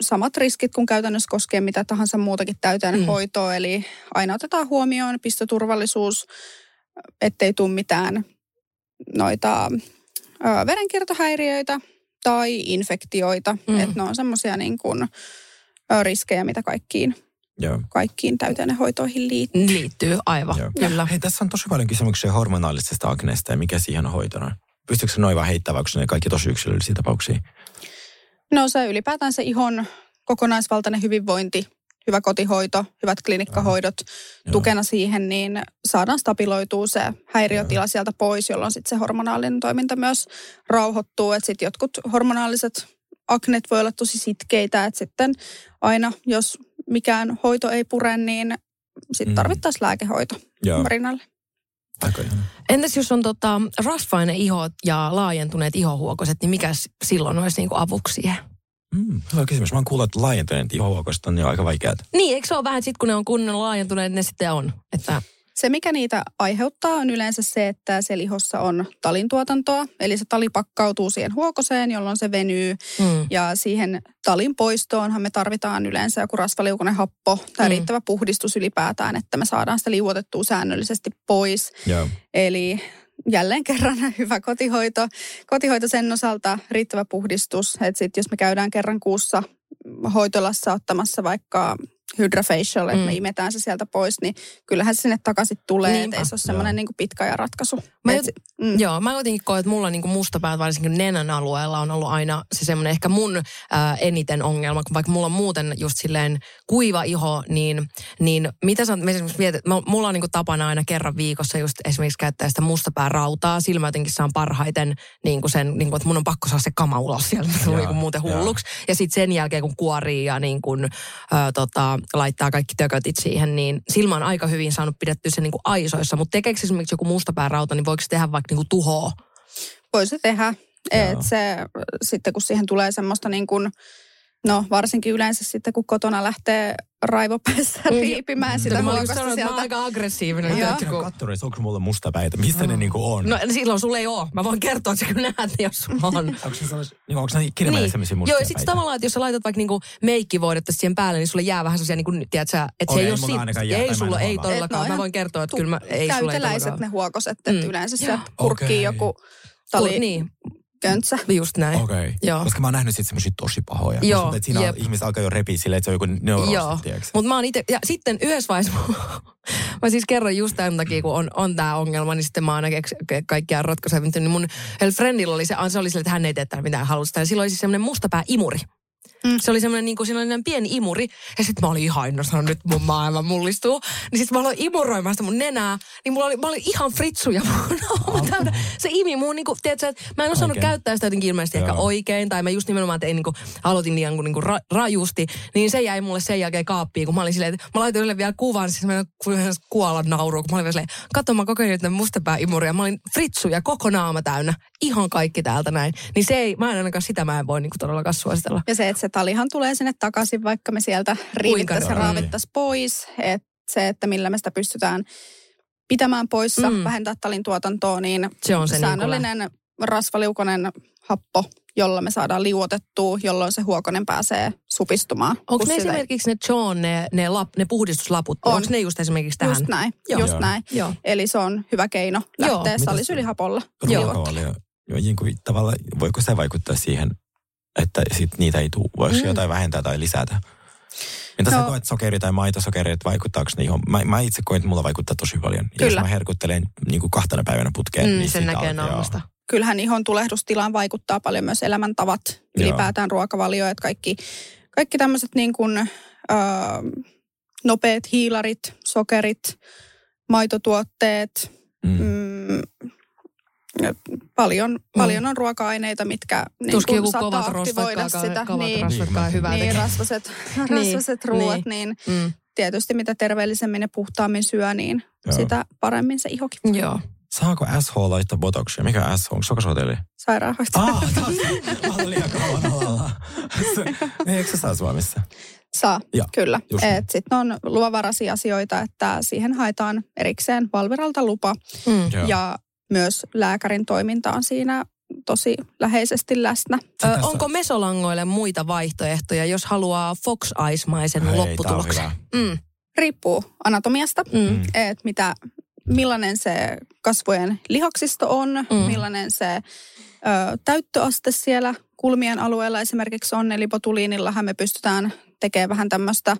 samat riskit kuin käytännössä koskee mitä tahansa muutakin täyteen Mm. hoitoa. Eli aina otetaan huomioon pistoturvallisuus, ettei tule mitään noita ö, verenkiertohäiriöitä tai infektioita. Mm. Että ne on semmoisia niin kuin, ö, riskejä, mitä kaikkiin, Joo. kaikkiin täytännehoitoihin liittyy. Liittyy, aivan. Joo. Kyllä. Hei, tässä on tosi paljon kysymyksiä hormonaalisesta akneesta ja mikä siihen on hoitona. Pystyykö se noin vaan heittämään, onko ne kaikki tosi yksilöllisiä tapauksia? No se ylipäätään se ihon kokonaisvaltainen hyvinvointi, hyvä kotihoito, hyvät klinikkahoidot Joo. tukena siihen, niin saadaan stabiloitua se häiriötila sieltä pois, jolloin sitten se hormonaalinen toiminta myös rauhoittuu. Että sitten jotkut hormonaaliset aknet voi olla tosi sitkeitä, että sitten aina, jos mikään hoito ei pure, niin sitten Mm. tarvittaisiin lääkehoito Joo, rinnalle. Entäs jos on tota, rasvainen iho ja laajentuneet ihohuokoset, niin mikä silloin olisi niinku avuksi siihen? Mm, hyvä kysymys. Mä oon kuullut, että laajentuneet ihohuokosta on jo aika vaikeat. Niin, eikö se ole vähän, sit kun ne on kunnolla laajentuneet, ne sitten on? Että, Se, mikä niitä aiheuttaa, on yleensä se, että siellä lihossa on talintuotantoa. Eli se tali pakkautuu siihen huokoseen, jolloin se venyy. mm, Ja siihen talin poistoonhan me tarvitaan yleensä joku rasvaliukoinen happo tai Mm. riittävä puhdistus ylipäätään, että me saadaan sitä liuotettua säännöllisesti pois. Joo. Eli jälleen kerran hyvä kotihoito. Kotihoito sen osalta riittävä puhdistus. Että sit jos me käydään kerran kuussa hoitolassa ottamassa vaikka hydrafacial, että Mm. me imetään se sieltä pois, niin kyllähän se sinne takaisin tulee, Niinpä. että ei se ole semmoinen niin pitkä ajan ratkaisu. Mä Et mm. Joo, mä jotenkin koen, että mulla niinku mustapäät varsinkin nenän alueella on ollut aina se semmoinen ehkä mun ää, eniten ongelma, kun vaikka mulla on muuten just silleen kuiva iho, niin, niin mitä sä, esimerkiksi mä- mulla on niinku tapana aina kerran viikossa just esimerkiksi käyttää sitä mustapäärautaa, sillä mä jotenkin saan parhaiten niinku sen, niinku, että mun on pakko saada se kama ulos sieltä, tulen Joo, niinku muuten hulluksi. Ja sitten sen jälkeen, kun kuorii ja niin kun, ö, tota, laittaa kaikki tökötit siihen, niin silmä on aika hyvin saanut pidettyä se niin kuin aisoissa. Mutta tekeekö esimerkiksi joku mustapäärauta, niin voiko se tehdä vaikka niin kuin tuhoa? Voi se tehdä. Joo. Et se, sitten kun siihen tulee semmoista niin kuin, no varsinkin yleensä sitten kun kotona lähtee raivopäässä riipimään sitä Mä just huokosta sanonut, että mä sieltä. aika aggressiivinen. Ikinä kun- että onko mulla mustapäitä, mistä ne niinku on. No silloin sulla ei ole. Mä voin kertoa, että sä kyllä näet ne, jos sulla on. Onko se sellais- niin, onko ne kirjaimellisesti mustia Joo, ja sitten päitä? tavallaan, että jos sä laitat vaikka niinku meikkivoidetta siihen päälle, niin sulle jää vähän sellaisia, niinku, tiedätkö, että se Okei, ei ole tai ei mä sulla, ei todellakaan. Et Mä no voin kertoa, että kyllä mä, ei sulla ei Käyteläiset ne todellakaan. huokoset, että Mm. yleensä se kurkkii joku tali Niin, köntsä. just näin. Okei. Joo. Koska mä oon nähnyt sit semmosia tosi pahoja. Joo, tuntuu, Että siinä jep. ihmiset alkaa jo repiä silleen, että se on joku neurosi, Joo, mutta mä oon itse, ja sitten yhdessä vaiheessa, mä siis kerron just tämän takia, kun on, on tämä ongelma, niin sitten mä oon aina keks- ke- kaikkia ratkaisuja, niin mun yhdellä friendilla oli se, se oli sille, että hän ei tee mitään halusta, ja silloin oli siis semmoinen mustapää imuri. Mm. Se oli semmoinen, niin kuin, siinä oli pieni imuri. Ja sitten mä olin ihan innostunut, nyt mun maailma mullistuu. Niin sitten mä aloin imuroimaan sitä mun nenää. Niin mulla oli, mä olin ihan fritsuja mun. Se imi mun, niin kuin, tiedätkö, että mä en osannut Oikein. käyttää sitä jotenkin ilmeisesti ehkä Joo. oikein. Tai mä just nimenomaan tein, niin kuin, aloitin liian niin kuin, ra, rajusti. Niin se jäi mulle sen jälkeen kaappiin, kun mä olin silleen, että mä laitoin sille vielä kuvan. Siis mä olin kuolla nauruun, kun mä olin vielä silleen, katso mä kokeilin nyt mustapääimuria. Mä olin fritsuja koko naama täynnä. Ihan kaikki täältä näin. Niin se ei, mä en ainakaan sitä mä en voi niin kuin, todellakaan suositella. Ja se, että se talihan tulee sinne takaisin, vaikka me sieltä riivittäisiin ja raavittaisiin pois. Et se, että millä me sitä pystytään pitämään poissa, Mm. vähentää talin tuotantoa, niin Se on se niin säännöllinen rasvaliukonen happo, jolla me saadaan liuotettua, jolloin se huokonen pääsee supistumaan. Onko ne esimerkiksi ne John, ne, ne, lap, ne puhdistuslaput, On. onko ne just esimerkiksi tähän? Just näin, Joo. just Joo. näin. Joo. Eli se on hyvä keino Joo. lähteä salisylihapolla. Joo. Joo, niin kuin, tavallaan, voiko se vaikuttaa siihen, että sit niitä ei tule? Voiko Mm. jotain vähentää tai lisätä? Entä no. Sä koet sokeri tai maitosokeri, että vaikuttaako ne ihon? Mä, mä itse koen, että mulla vaikuttaa tosi paljon. Ja Kyllä. jos mä herkuttelen niin kuin kahtena päivänä putkeen, Mm, niin sen näkee alkaa- naamasta. Kyllähän ihon tulehdustilaan vaikuttaa paljon myös elämäntavat, Joo. ylipäätään ruokavalio, että kaikki, kaikki tämmöiset niin kuin, ö, nopeat hiilarit, sokerit, maitotuotteet, Mm. mm, ja paljon, paljon on ruoka-aineita, mitkä niin Tuskin kuin joku saattaa kovat aktivoida sitä. kovat niin, rasvatkaan Niin, hyvää niin, rasvaset, Niin, rasvaset ruoat, niin. Mm. tietysti mitä terveellisemmin ja puhtaammin syö, niin Joo. sitä paremmin se ihokin Joo. Saako SH laittaa botoxia? Mikä on SH? Onko sokasoteeli? sairaanhoito. Ah, taas. Mä olen liian kauan alalla. Se- Eikö se saa Suomessa? Saa, Joo, kyllä. niin. Sitten on luvanvaraisia asioita, että siihen haetaan erikseen Valviralta lupa. Mm. Ja myös lääkärin toiminta on siinä tosi läheisesti läsnä. Ö, onko mesolangoille muita vaihtoehtoja, jos haluaa Fox Eyes-maisen lopputuloksen? Mm. Riippuu anatomiasta, Mm. Mm. että mitä, millainen se kasvojen lihaksisto on, Mm. millainen se ö, täyttöaste siellä kulmien alueella esimerkiksi on. Eli botuliinillahan me pystytään tekemään vähän tämmöistä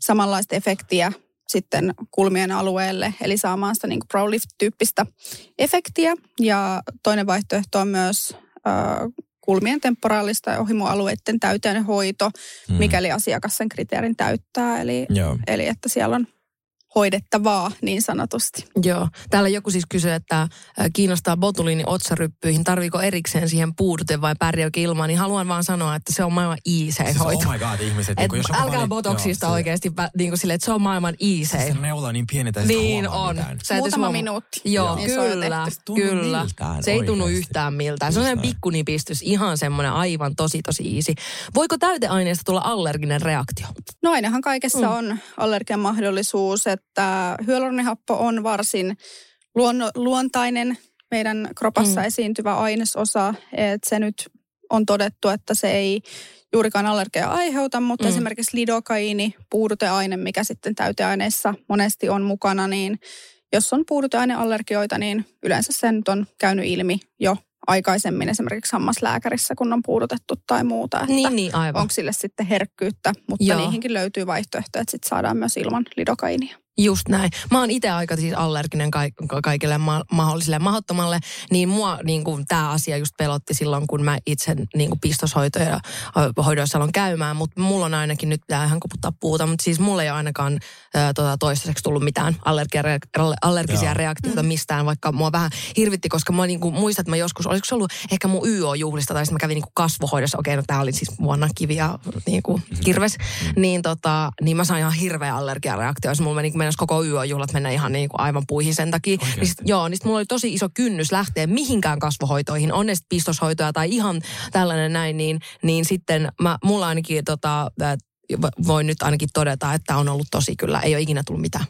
samanlaista efektiä sitten kulmien alueelle, eli saamaan sitä niin brow lift-tyyppistä efektiä. Ja toinen vaihtoehto on myös ö, kulmien temporaalista ja ohimoalueiden täyteen hoito, Mm. mikäli asiakas sen kriteerin täyttää. Eli, Joo. eli että siellä on hoidettavaa niin sanotusti. Joo. Täällä joku siis kysyy, että kiinnostaa botuliini otsaryppyihin. Tarviiko erikseen siihen puudute vai pärjääkö ilman? Niin haluan vaan sanoa, että se on maailman iisein Siis, hoito. oh my god, ihmiset. Et niin jos älkää valit- botoksista joo, se- oikeasti niin kuin sille, että se on maailman Se iisein. neula on niin pieni, että Niin huomaa on. Sä Muutama huomaa. minuutti. Joo, niin se kyllä, kyllä. miltään Se ei tunnu oikeasti. yhtään miltään. Se on sellainen pikkunipistys, ihan semmoinen aivan tosi tosi easy. Voiko täyteaineesta tulla allerginen reaktio? No ainahan kaikessa mm. on allergian mahdollisuus, että hyaluronihappo on varsin luonno, luontainen meidän kropassa Mm. esiintyvä ainesosa. Että se nyt on todettu, että se ei juurikaan allergiaa aiheuta, mutta Mm. esimerkiksi lidokaini, puuduteaine, mikä sitten täyteaineissa monesti on mukana, niin jos on puuduteaineallergioita, niin yleensä se nyt on käynyt ilmi jo aikaisemmin esimerkiksi hammaslääkärissä, kun on puudutettu tai muuta. Että Niin, niin, aivan. Onko sille sitten herkkyyttä, mutta Joo. Niihinkin löytyy vaihtoehtoja, että sit saadaan myös ilman lidokainia. Just näin. Mä oon itse aika siis allerginen ka- ka- kaikille ma- mahdolliselle mahdottomalle, niin mua niin kuin, tämä asia just pelotti silloin, kun mä itse niin kuin pistoshoitoja hoidoissa aloin käymään, mutta mulla on ainakin nyt pitää ihan koputtaa puuta, mutta siis mulla ei ole ainakaan ö, tota, toistaiseksi tullut mitään allergia, allergisia Joo. reaktioita mistään, vaikka mua vähän hirvitti, koska mä niin kuin, muistan, että mä joskus, olisiko se ollut ehkä mun YO-juhlista, tai sitten mä kävin niin kuin kasvohoidossa, okei, no tää oli siis vuonna kivi ja niin kuin, kirves, niin, tota, niin mä sain ihan hirveä allergiareaktio, jos mulla meni, mennessä koko YO-juhlat mennä ihan niin kuin aivan puihin sen takia. Niin sit, joo, niin sit mulla oli tosi iso kynnys lähteä mihinkään kasvohoitoihin, on ne pistoshoitoja tai ihan tällainen näin, niin, niin sitten mä, mulla ainakin tota, voin nyt ainakin todeta, että on ollut tosi kyllä, ei ole ikinä tullut mitään.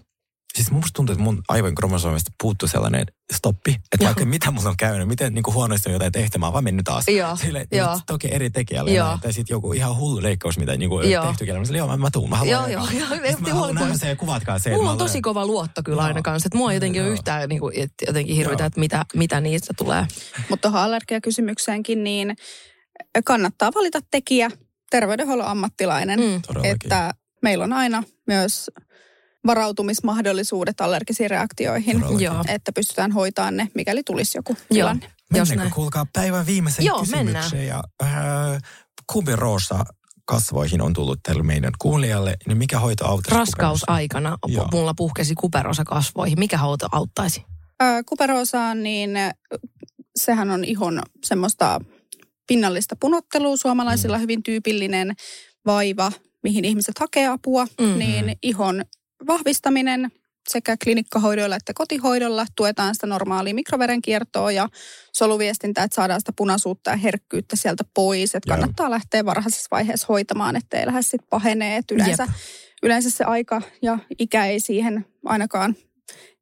Siis musta tuntuu, että mun aivojen kromosomista puuttuu sellainen stoppi, että Joo. vaikka mitä mulla on käynyt, miten niin kuin huonosti on jotain tehty, mä oon vaan mennyt taas. Joo, Sille, joo. toki eri tekijälle. Joo. Tai sitten joku ihan hullu leikkaus, mitä niin kuin Joo. tehty kyllä. Mä sanoin, joo, mä, mä tuun, mä haluan. Joo, joo, joo. Mä haluan nähdä se ja kuvatkaa se. Mulla on tosi kova luotto kyllä aina kanssa, että mua ei jotenkin Joo. yhtään niin kuin, että jotenkin hirvitä, Joo. että mitä, mitä niistä tulee. Mutta tuohon allergiakysymykseenkin, niin kannattaa valita tekijä, terveydenhuollon ammattilainen, Mm. Todellakin. että meillä on aina myös varautumismahdollisuudet allergisiin reaktioihin. Joo. että pystytään hoitamaan ne, mikäli tulisi joku tilanne. Jos Mennäänkö näin. kuulkaa päivän viimeiseen Joo, kysymykseen? Ja, äh, kumiroosa kasvoihin on tullut tälle meidän kuulijalle, niin mikä hoito auttaisi Raskausaikana Joo. mulla puhkesi kuperosa kasvoihin. Mikä hoito auttaisi? Ö, Kuperoosaan, niin sehän on ihon semmoista pinnallista punottelua. Suomalaisilla hyvin tyypillinen vaiva, mihin ihmiset hakee apua. Mhm. Niin ihon vahvistaminen sekä klinikkahoidoilla että kotihoidolla tuetaan sitä normaalia mikroverenkiertoa ja soluviestintää, että saadaan sitä punaisuutta ja herkkyyttä sieltä pois. Että kannattaa lähteä varhaisessa vaiheessa hoitamaan, ettei lähde sitten pahenee. Että yleensä, yleensä se aika ja ikä ei siihen ainakaan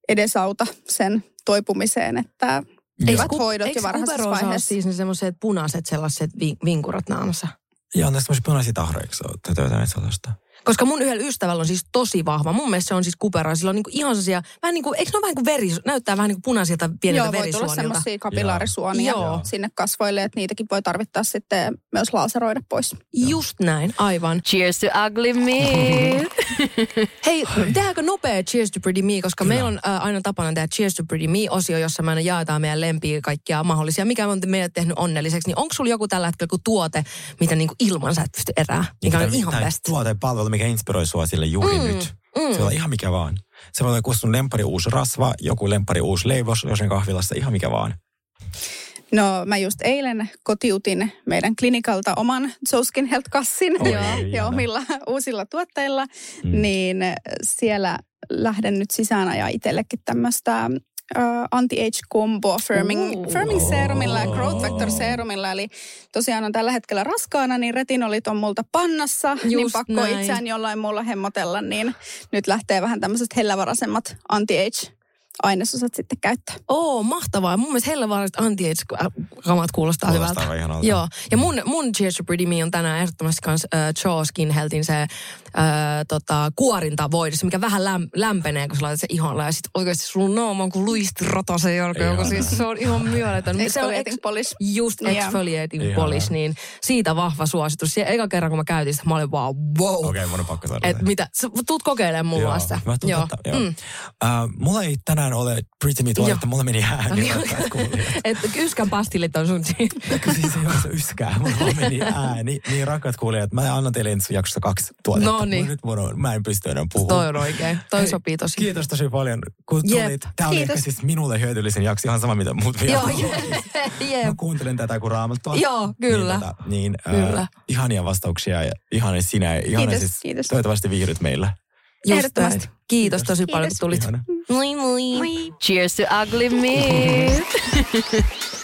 edesauta sen toipumiseen, että hyvät ku- hoidot jo varhaisessa vaiheessa. siis ne semmoiset punaiset sellaiset vi- vinkurat naamassa? Joo, näistä tämmöisiä punaisia tahroja, eikö se ole? Tätä. Koska mun yhdellä ystävällä on siis tosi vahva. Mun mielestä se on siis kupera. Sillä on niinku ihan sellaisia, vähän niin kuin, eikö ne ole vähän kuin veri, näyttää vähän niin kuin punaisilta pieniltä Joo, voi tulla semmoisia kapilaarisuonia Joo. sinne kasvoille, että niitäkin voi tarvittaa sitten myös laaseroida pois. Just näin, aivan. Cheers to ugly me. Hei, tehdäänkö nopea Cheers to Pretty Me, koska meillä on äh, aina tapana tehdä Cheers to Pretty Me-osio, jossa me aina jaetaan meidän lempiä kaikkia mahdollisia. Mikä on meidät tehnyt onnelliseksi, niin onko sulla joku tällä hetkellä joku tuote, mitä niinku ilman sä et pysty erää, mikä on ihan best? Tuote, palvelu, mikä inspiroi sua sille juuri Mm, nyt. Se voi olla ihan mikä vaan. Se voi olla joku sun lempari uusi rasva, joku lempari uusi leivos jossain kahvilassa, ihan mikä vaan. No mä just eilen kotiutin meidän klinikalta oman Skin Health-kassin Oi, joo, ihana. ja omilla uusilla tuotteilla, Mm. niin siellä lähden nyt sisään ajaa itsellekin tämmöistä uh, anti-age combo firming, Ooh. firming serumilla ja growth factor Oh. serumilla. Eli tosiaan on tällä hetkellä raskaana, niin retinolit on multa pannassa, niin Just pakko näin. itseään jollain muulla hemmotella, niin nyt lähtee vähän tämmöiset hellävaraisemmat anti-age ainesosat sitten käyttää. Oo, mahtavaa. Mun mielestä hellevaaralliset anti-age-kamat kuulostaa, Kuulostaa hyvältä. Joo, ja mun, mun Cheers to Pretty Me on tänään ehdottomasti kans uh, Jaw Skin Healthin se uh, tota, kuorintavoidus, mikä vähän läm, lämpenee, kun sä laitat se iholle. Ja sit oikeasti sun naama on kuin luisti rotasen jälkeen, joka Ihana. siis se on ihan mieletön. Se on Exfoliating ex- polish. Just exfoliating Ihana. polish, niin siitä vahva suositus. Ja eka kerran, kun mä käytin sitä, mä olin vaan wow. Okei, okay, mun on pakko saada Et mitä, sä tuut kokeilemaan mulla sitä. Mä tuun Joo. totta, joo. Mm. Uh, mulla ei tänään ole Pretty Me tuoletta, Joo. mulla meni ääni. Niin. Et yskän pastillit on sun siis ei ole se yskää, mulla meni ääni. Niin rakkaat kuulijat, mä annan teille ensi jaksossa kaksi tuotetta. No niin. Nyt mun on, mä en pysty enää puhumaan. Toi on oikein. Toi Hei, sopii tosi. Kiitos tosi paljon, kun tulit. Tämä oli ehkä siis minulle hyödyllisen jakso, ihan sama mitä muut vielä. Joo, jep. Mä kuuntelen tätä kuin raamattua. Joo, kyllä. Niin, tota, niin Kyllä. Äh, ihania vastauksia ja ihana sinä. Ihana Kiitos, siis, kiitos. Toivottavasti viihdyt meillä. Just Ehdottomasti. näin. Kiitos tosi paljon, kun Kiitos. tulit. Ihana. Moi moi. Cheers to ugly me.